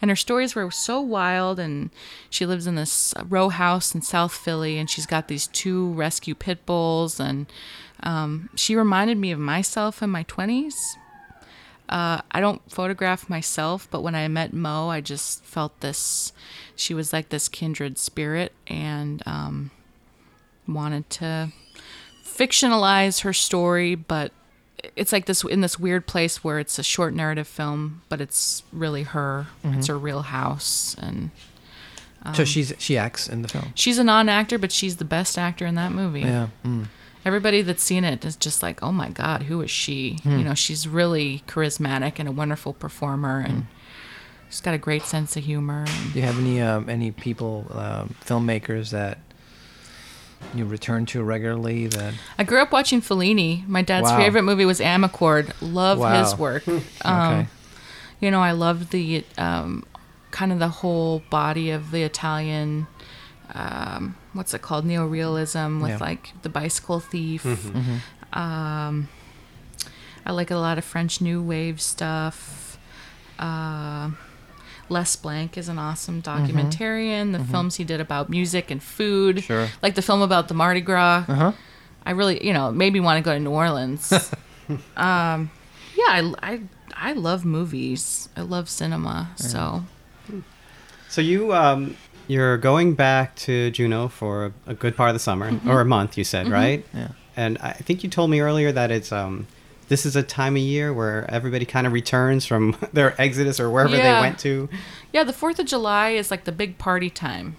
[SPEAKER 4] And her stories were so wild. And she lives in this row house in South Philly. And she's got these two rescue pit bulls. And um, she reminded me of myself in my 20s. Uh, I don't photograph myself, but when I met Mo, I just felt this. She was like this kindred spirit, and um, wanted to fictionalize her story, but it's like this in this weird place where it's a short narrative film, but it's really her. It's her real house, and
[SPEAKER 3] so she's she acts in the film.
[SPEAKER 4] she's a non-actor, but she's the best actor in that movie.
[SPEAKER 3] Yeah. Mm.
[SPEAKER 4] Everybody that's seen it is just like, oh my god, who is she?
[SPEAKER 3] Hmm.
[SPEAKER 4] You know, she's really charismatic and a wonderful performer, and
[SPEAKER 3] Hmm.
[SPEAKER 4] She's got a great sense of humor.
[SPEAKER 3] Do you have any um, any people, um, filmmakers that you return to regularly? That
[SPEAKER 4] I grew up watching Fellini. My dad's
[SPEAKER 3] Wow.
[SPEAKER 4] favorite movie was Amarcord. Love his work. Um,
[SPEAKER 3] okay,
[SPEAKER 4] You know, I loved the um, kind of the whole body of the Italian. Um, what's it called? Neorealism with
[SPEAKER 3] Yeah.
[SPEAKER 4] like the bicycle thief. Um, I like a lot of French New Wave stuff. Uh, Les Blank is an awesome documentarian. The films he did about music and food,
[SPEAKER 3] Sure.
[SPEAKER 4] like the film about the Mardi Gras.
[SPEAKER 3] uh huh.
[SPEAKER 4] I really, you know, made me want to go to New Orleans. um, yeah, I, I, I love movies. I love cinema. So
[SPEAKER 1] So you um, you're going back to Juneau for a good part of the summer
[SPEAKER 4] Mm-hmm.
[SPEAKER 1] or a month. You said right?
[SPEAKER 3] Yeah.
[SPEAKER 1] And I think you told me earlier that it's um, this is a time of year where everybody kind of returns from their exodus or wherever
[SPEAKER 4] Yeah.
[SPEAKER 1] they went to.
[SPEAKER 4] Yeah, the 4th of July is like the big party time.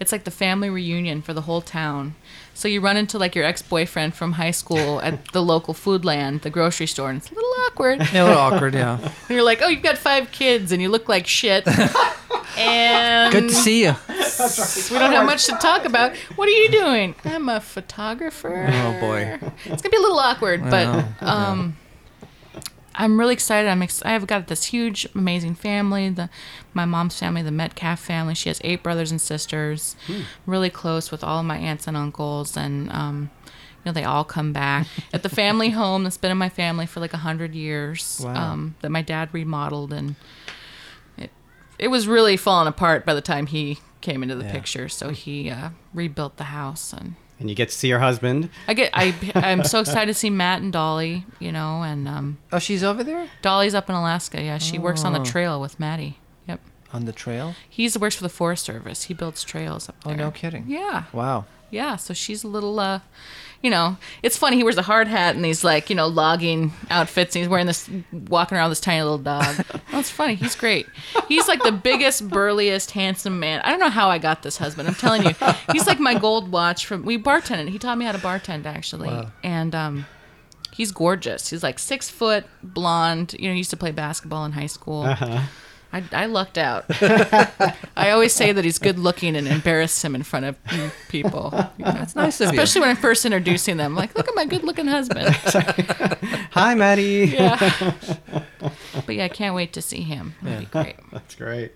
[SPEAKER 4] It's like the family reunion for the whole town. So you run into like your ex-boyfriend from high school at the local Foodland, the grocery store, and it's a little awkward.
[SPEAKER 3] Yeah, a little awkward. Yeah.
[SPEAKER 4] And you're like, "Oh, you've got five kids and you look like shit." and
[SPEAKER 3] Good to see you.
[SPEAKER 4] we don't have much to talk about. What are you doing? I'm a photographer.
[SPEAKER 3] Oh boy.
[SPEAKER 4] It's gonna be a little awkward, but um, I'm really excited. I'm ex- I've got this huge, amazing family. The my mom's family, the Metcalf family. She has eight brothers and sisters. Really close with all of my aunts and uncles, and um, you know they all come back at the family home that's been in my family for like a hundred years.
[SPEAKER 3] Wow.
[SPEAKER 4] Um, that my dad remodeled, and it it was really falling apart by the time he came into the
[SPEAKER 3] Yeah.
[SPEAKER 4] picture. So he uh, rebuilt the house and.
[SPEAKER 1] And you get to see your husband.
[SPEAKER 4] I get I I'm so excited to see Matt and Dolly, you know, and um,
[SPEAKER 3] Oh, she's over there
[SPEAKER 4] Dolly's up in Alaska. Yeah, she works on the
[SPEAKER 3] Oh.
[SPEAKER 4] trail with Maddie. Yep,
[SPEAKER 3] on the trail.
[SPEAKER 4] he's works for the Forest Service. He builds trails up there.
[SPEAKER 3] Oh, no kidding.
[SPEAKER 4] Yeah,
[SPEAKER 3] Wow.
[SPEAKER 4] yeah. So she's a little, uh, you know, it's funny. He wears a hard hat and these like you know logging outfits. And he's wearing this, walking around with this tiny little dog. That's funny. He's great. He's like the biggest, burliest, handsome man. I don't know how I got this husband. I'm telling you, he's like my gold watch from. We bartended. He taught me how to bartend actually, and um. He's gorgeous. He's like six foot, blonde. You know, he used to play basketball in high school. I, I lucked out. I always say that he's good looking and embarrass him in front of people. You know,
[SPEAKER 3] That's nice of you.
[SPEAKER 4] Especially when I'm first introducing them. Like, look at my good looking husband.
[SPEAKER 1] Hi, Maddie.
[SPEAKER 4] Yeah. But yeah, I can't wait to see him. It'll be great.
[SPEAKER 1] That's great.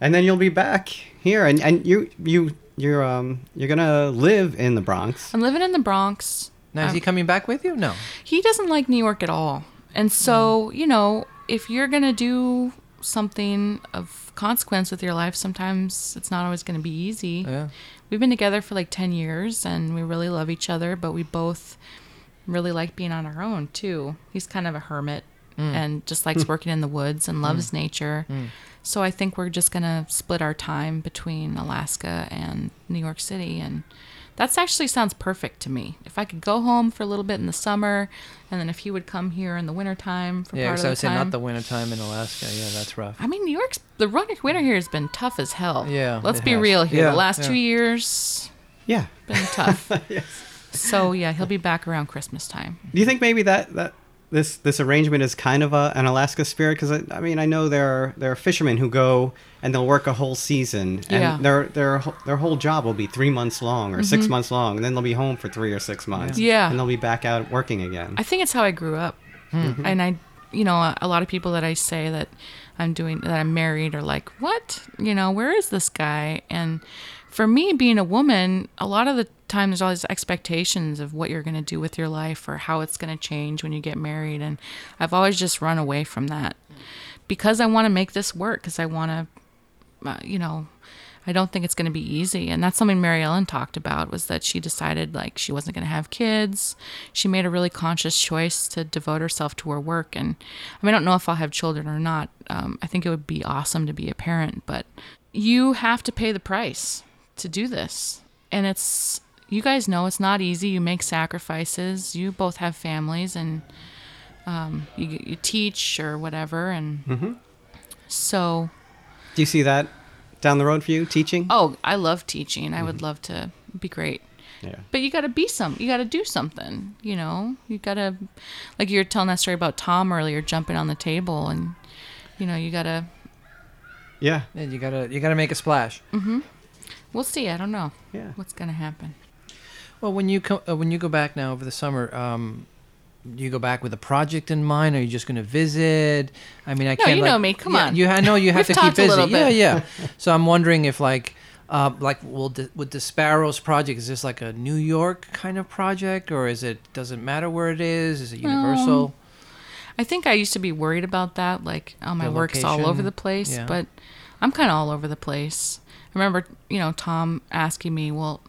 [SPEAKER 1] And then you'll be back here, and, and you you you're um you're gonna live in the Bronx.
[SPEAKER 4] I'm living in the Bronx.
[SPEAKER 3] Now is he coming back with you? No.
[SPEAKER 4] He doesn't like New York at all. And so, you know, if you're going to do something of consequence with your life, sometimes it's not always going to be easy.
[SPEAKER 3] Yeah.
[SPEAKER 4] We've been together for like 10 years and we really love each other, but we both really like being on our own too. He's kind of a hermit mm. and just likes working in the woods and loves mm. nature. Mm. So I think we're just going to split our time between Alaska and New York City and that's actually sounds perfect to me. If I could go home for a little bit in the summer and then if he would come here in the wintertime for
[SPEAKER 3] Yeah,
[SPEAKER 4] part
[SPEAKER 3] because
[SPEAKER 4] of
[SPEAKER 3] I
[SPEAKER 4] the
[SPEAKER 3] would say
[SPEAKER 4] time.
[SPEAKER 3] not the wintertime in Alaska. Yeah, that's rough.
[SPEAKER 4] I mean, New York's the run- winter here has been tough as hell.
[SPEAKER 3] Yeah,
[SPEAKER 4] let's
[SPEAKER 3] it
[SPEAKER 4] be
[SPEAKER 3] has.
[SPEAKER 4] real here.
[SPEAKER 3] Yeah,
[SPEAKER 4] the last
[SPEAKER 3] yeah.
[SPEAKER 4] two years
[SPEAKER 1] Yeah.
[SPEAKER 4] been tough. yes. So yeah, he'll be back around Christmas time.
[SPEAKER 1] Do you think maybe that that this this arrangement is kind of a, an Alaska spirit? Because I, I mean, I know there are there are fishermen who go and they'll work a whole season, and
[SPEAKER 4] Yeah.
[SPEAKER 1] their their their whole job will be three months long or six months long, and then they'll be home for three or six months.
[SPEAKER 4] Mm-hmm. Yeah.
[SPEAKER 1] and they'll be back out working again.
[SPEAKER 4] I think it's how I grew up, and I, you know, a, a lot of people that I say that I'm doing that I'm married are like, what? You know, where is this guy? And for me, being a woman, a lot of the time there's all these expectations of what you're going to do with your life or how it's going to change when you get married, and I've always just run away from that because I want to make this work because I want to, uh, you know. I don't think it's going to be easy. And that's something Mary Ellen talked about was that she decided like she wasn't going to have kids. She made a really conscious choice to devote herself to her work. And I mean, I don't know if I'll have children or not. Um, I think it would be awesome to be a parent, but you have to pay the price to do this. And it's, you guys know it's not easy. You make sacrifices. You both have families and um, you, you teach or whatever. And so
[SPEAKER 1] Do you see that down the road for you, teaching?
[SPEAKER 4] Oh, I love teaching. I would love to be great.
[SPEAKER 1] Yeah.
[SPEAKER 4] But you got to be some. You got to do something. You know, you got to, like you were telling that story about Tom earlier, jumping on the table, and you know, you got to.
[SPEAKER 1] Yeah.
[SPEAKER 3] Yeah, you gotta you gotta make a splash. Mm hmm.
[SPEAKER 4] We'll see. I don't know
[SPEAKER 1] Yeah.
[SPEAKER 4] what's gonna happen.
[SPEAKER 3] Well, when you co- uh, when you go back now over the summer, um, you go back with a project in mind? Or are you just going to visit? I mean, I
[SPEAKER 4] No,
[SPEAKER 3] can't.
[SPEAKER 4] you
[SPEAKER 3] like-
[SPEAKER 4] know me. Come
[SPEAKER 3] Yeah,
[SPEAKER 4] on.
[SPEAKER 3] You, I know you have to keep busy. Yeah, yeah. So I'm wondering if like. Uh, like, will with the Sparrows project, is this like a New York kind of project, or is it doesn't matter where it is? Is it universal?
[SPEAKER 4] I think I used to be worried about that. Like, oh, my
[SPEAKER 3] The
[SPEAKER 4] work's all over the place.
[SPEAKER 3] yeah.
[SPEAKER 4] But I'm kind of all over the place. I remember, you know, Tom asking me, well,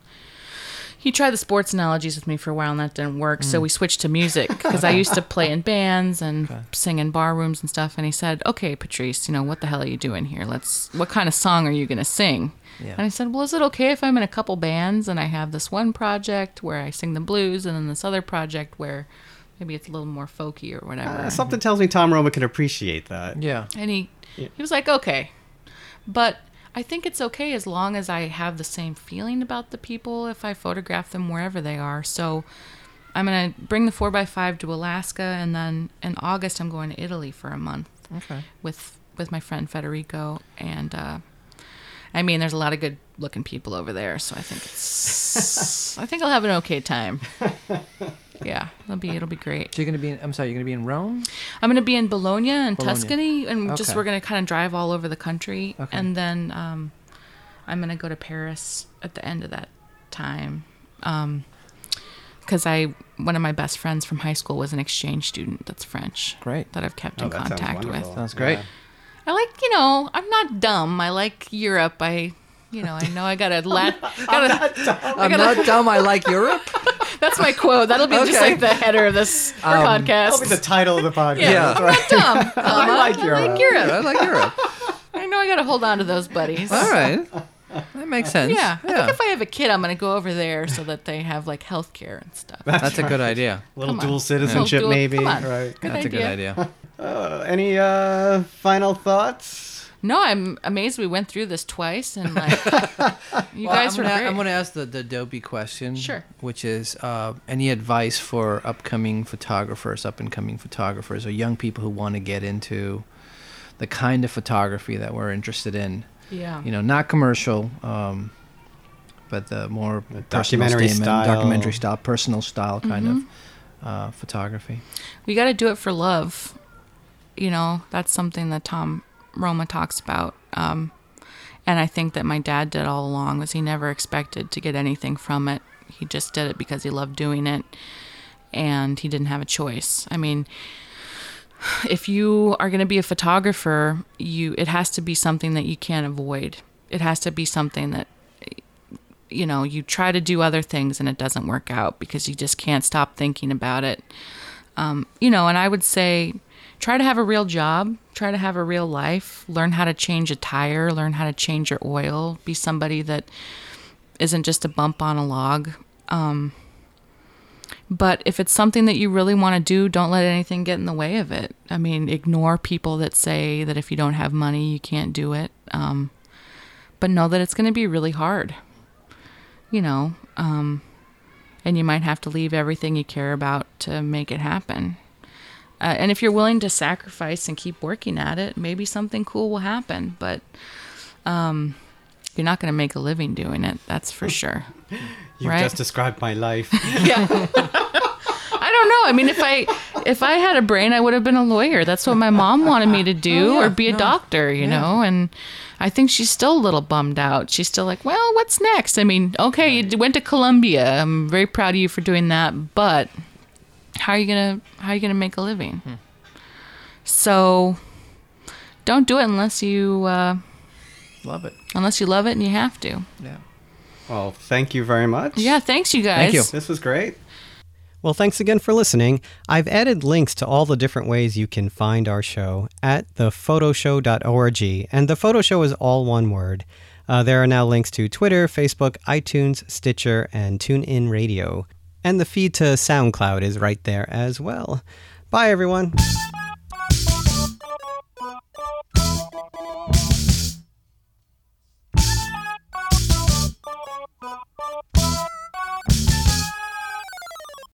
[SPEAKER 4] he tried the sports analogies with me for a while and that didn't work. So we switched to music because I used to play in bands and sing in bar rooms and stuff. And he said, "Okay, Patrice, you know what the hell are you doing here? Let's. What kind of song are you gonna sing?"
[SPEAKER 3] Yeah.
[SPEAKER 4] And I said, "Well, is it okay if I'm in a couple bands and I have this one project where I sing the blues and then this other project where maybe it's a little more folky or whatever?"
[SPEAKER 1] Uh, something tells me Tom Roma can appreciate that.
[SPEAKER 3] Yeah.
[SPEAKER 4] And he he was like, okay. But I think it's okay as long as I have the same feeling about the people if I photograph them wherever they are. So I'm gonna bring the four x five to Alaska and then in August I'm going to Italy for a month
[SPEAKER 3] Okay.
[SPEAKER 4] with with my friend Federico and uh I mean there's a lot of good looking people over there, so I think it's I think I'll have an okay time. Yeah, it'll be it'll be great.
[SPEAKER 3] So you're gonna be. In, I'm sorry. You're gonna be in Rome.
[SPEAKER 4] I'm going to be in Bologna and
[SPEAKER 3] Bologna.
[SPEAKER 4] Tuscany, and just we're going to kind of drive all over the country,
[SPEAKER 3] Okay.
[SPEAKER 4] and then um, I'm going to go to Paris at the end of that time, because I one of my best friends from high school was an exchange student that's French.
[SPEAKER 3] Great.
[SPEAKER 4] That I've kept
[SPEAKER 1] Oh,
[SPEAKER 4] in
[SPEAKER 1] that sounds
[SPEAKER 4] contact with.
[SPEAKER 1] wonderful.
[SPEAKER 3] Sounds great.
[SPEAKER 1] Yeah.
[SPEAKER 4] I like, you know, I'm not dumb. I like Europe. I, you know, I know I got to lat. Gotta,
[SPEAKER 3] I'm not dumb. I like Europe.
[SPEAKER 4] that's my quote. That'll be just like the header of this
[SPEAKER 3] Um,
[SPEAKER 4] podcast.
[SPEAKER 1] That'll be the title of the podcast.
[SPEAKER 4] yeah,
[SPEAKER 3] Yeah.
[SPEAKER 4] I'm not dumb.
[SPEAKER 1] I like
[SPEAKER 4] I
[SPEAKER 1] Europe.
[SPEAKER 4] like Europe.
[SPEAKER 3] I like Europe.
[SPEAKER 4] I know I got to hold on to those buddies.
[SPEAKER 3] All right. That makes sense.
[SPEAKER 4] Yeah, I think if I have a kid, I'm gonna go over there so that they have like health care and stuff.
[SPEAKER 3] That's a good idea.
[SPEAKER 1] A little
[SPEAKER 4] Come on.
[SPEAKER 1] dual citizenship,
[SPEAKER 4] Little dual-
[SPEAKER 1] maybe.
[SPEAKER 4] come on.
[SPEAKER 1] Right.
[SPEAKER 4] Good
[SPEAKER 3] That's a good idea.
[SPEAKER 1] Uh, any uh, final thoughts?
[SPEAKER 4] No, I'm amazed we went through this twice and like you
[SPEAKER 3] Well,
[SPEAKER 4] guys
[SPEAKER 3] I'm
[SPEAKER 4] were
[SPEAKER 3] gonna,
[SPEAKER 4] great.
[SPEAKER 3] I'm gonna ask the, the dopey question.
[SPEAKER 4] Sure.
[SPEAKER 3] Which is uh, any advice for upcoming photographers, up and coming photographers, or young people who want to get into the kind of photography that we're interested in?
[SPEAKER 4] yeah.
[SPEAKER 3] You know, not commercial, um, but the more personal
[SPEAKER 1] documentary
[SPEAKER 3] statement,
[SPEAKER 1] style.
[SPEAKER 3] documentary style, personal style kind
[SPEAKER 4] Mm-hmm.
[SPEAKER 3] of uh, photography.
[SPEAKER 4] we got to do it for love. You know, that's something that Tom Roma talks about. Um, and I think that my dad did all along was he never expected to get anything from it. He just did it because he loved doing it and he didn't have a choice. I mean, if you are going to be a photographer, you it has to be something that you can't avoid. It has to be something that you know, you try to do other things and it doesn't work out because you just can't stop thinking about it. Um, you know, and I would say try to have a real job, try to have a real life, learn how to change a tire, learn how to change your oil, be somebody that isn't just a bump on a log. Um, but if it's something that you really want to do, don't let anything get in the way of it. I mean, ignore people that say that if you don't have money, you can't do it. Um, but know that it's going to be really hard. You know, um, and you might have to leave everything you care about to make it happen. Uh, and if you're willing to sacrifice and keep working at it, maybe something cool will happen. But um, you're not going to make a living doing it. That's for sure.
[SPEAKER 1] You've
[SPEAKER 4] Right.
[SPEAKER 1] just described my life.
[SPEAKER 4] Yeah. I don't know. I mean, if I if I had a brain, I would have been a lawyer. That's what my mom wanted me to do,
[SPEAKER 3] Oh, yeah.
[SPEAKER 4] or be a
[SPEAKER 3] No.
[SPEAKER 4] doctor. You know, and I think she's still a little bummed out. She's still like, "Well, what's next?" I mean, okay, you went to Columbia. I'm very proud of you for doing that, but how are you gonna how are you gonna make a living?
[SPEAKER 3] Hmm.
[SPEAKER 4] So, don't do it unless you uh,
[SPEAKER 3] Love it.
[SPEAKER 4] unless you love it and you have to.
[SPEAKER 3] Yeah.
[SPEAKER 1] Well, thank you very much.
[SPEAKER 4] Yeah. Thanks, you guys.
[SPEAKER 3] Thank you.
[SPEAKER 1] This was great. Well, thanks again for listening. I've added links to all the different ways you can find our show at thephotoshow.org. And the photo show is all one word. Uh, there are now links to Twitter, Facebook, iTunes, Stitcher, and TuneIn Radio. And the feed to SoundCloud is right there as well. Bye, everyone.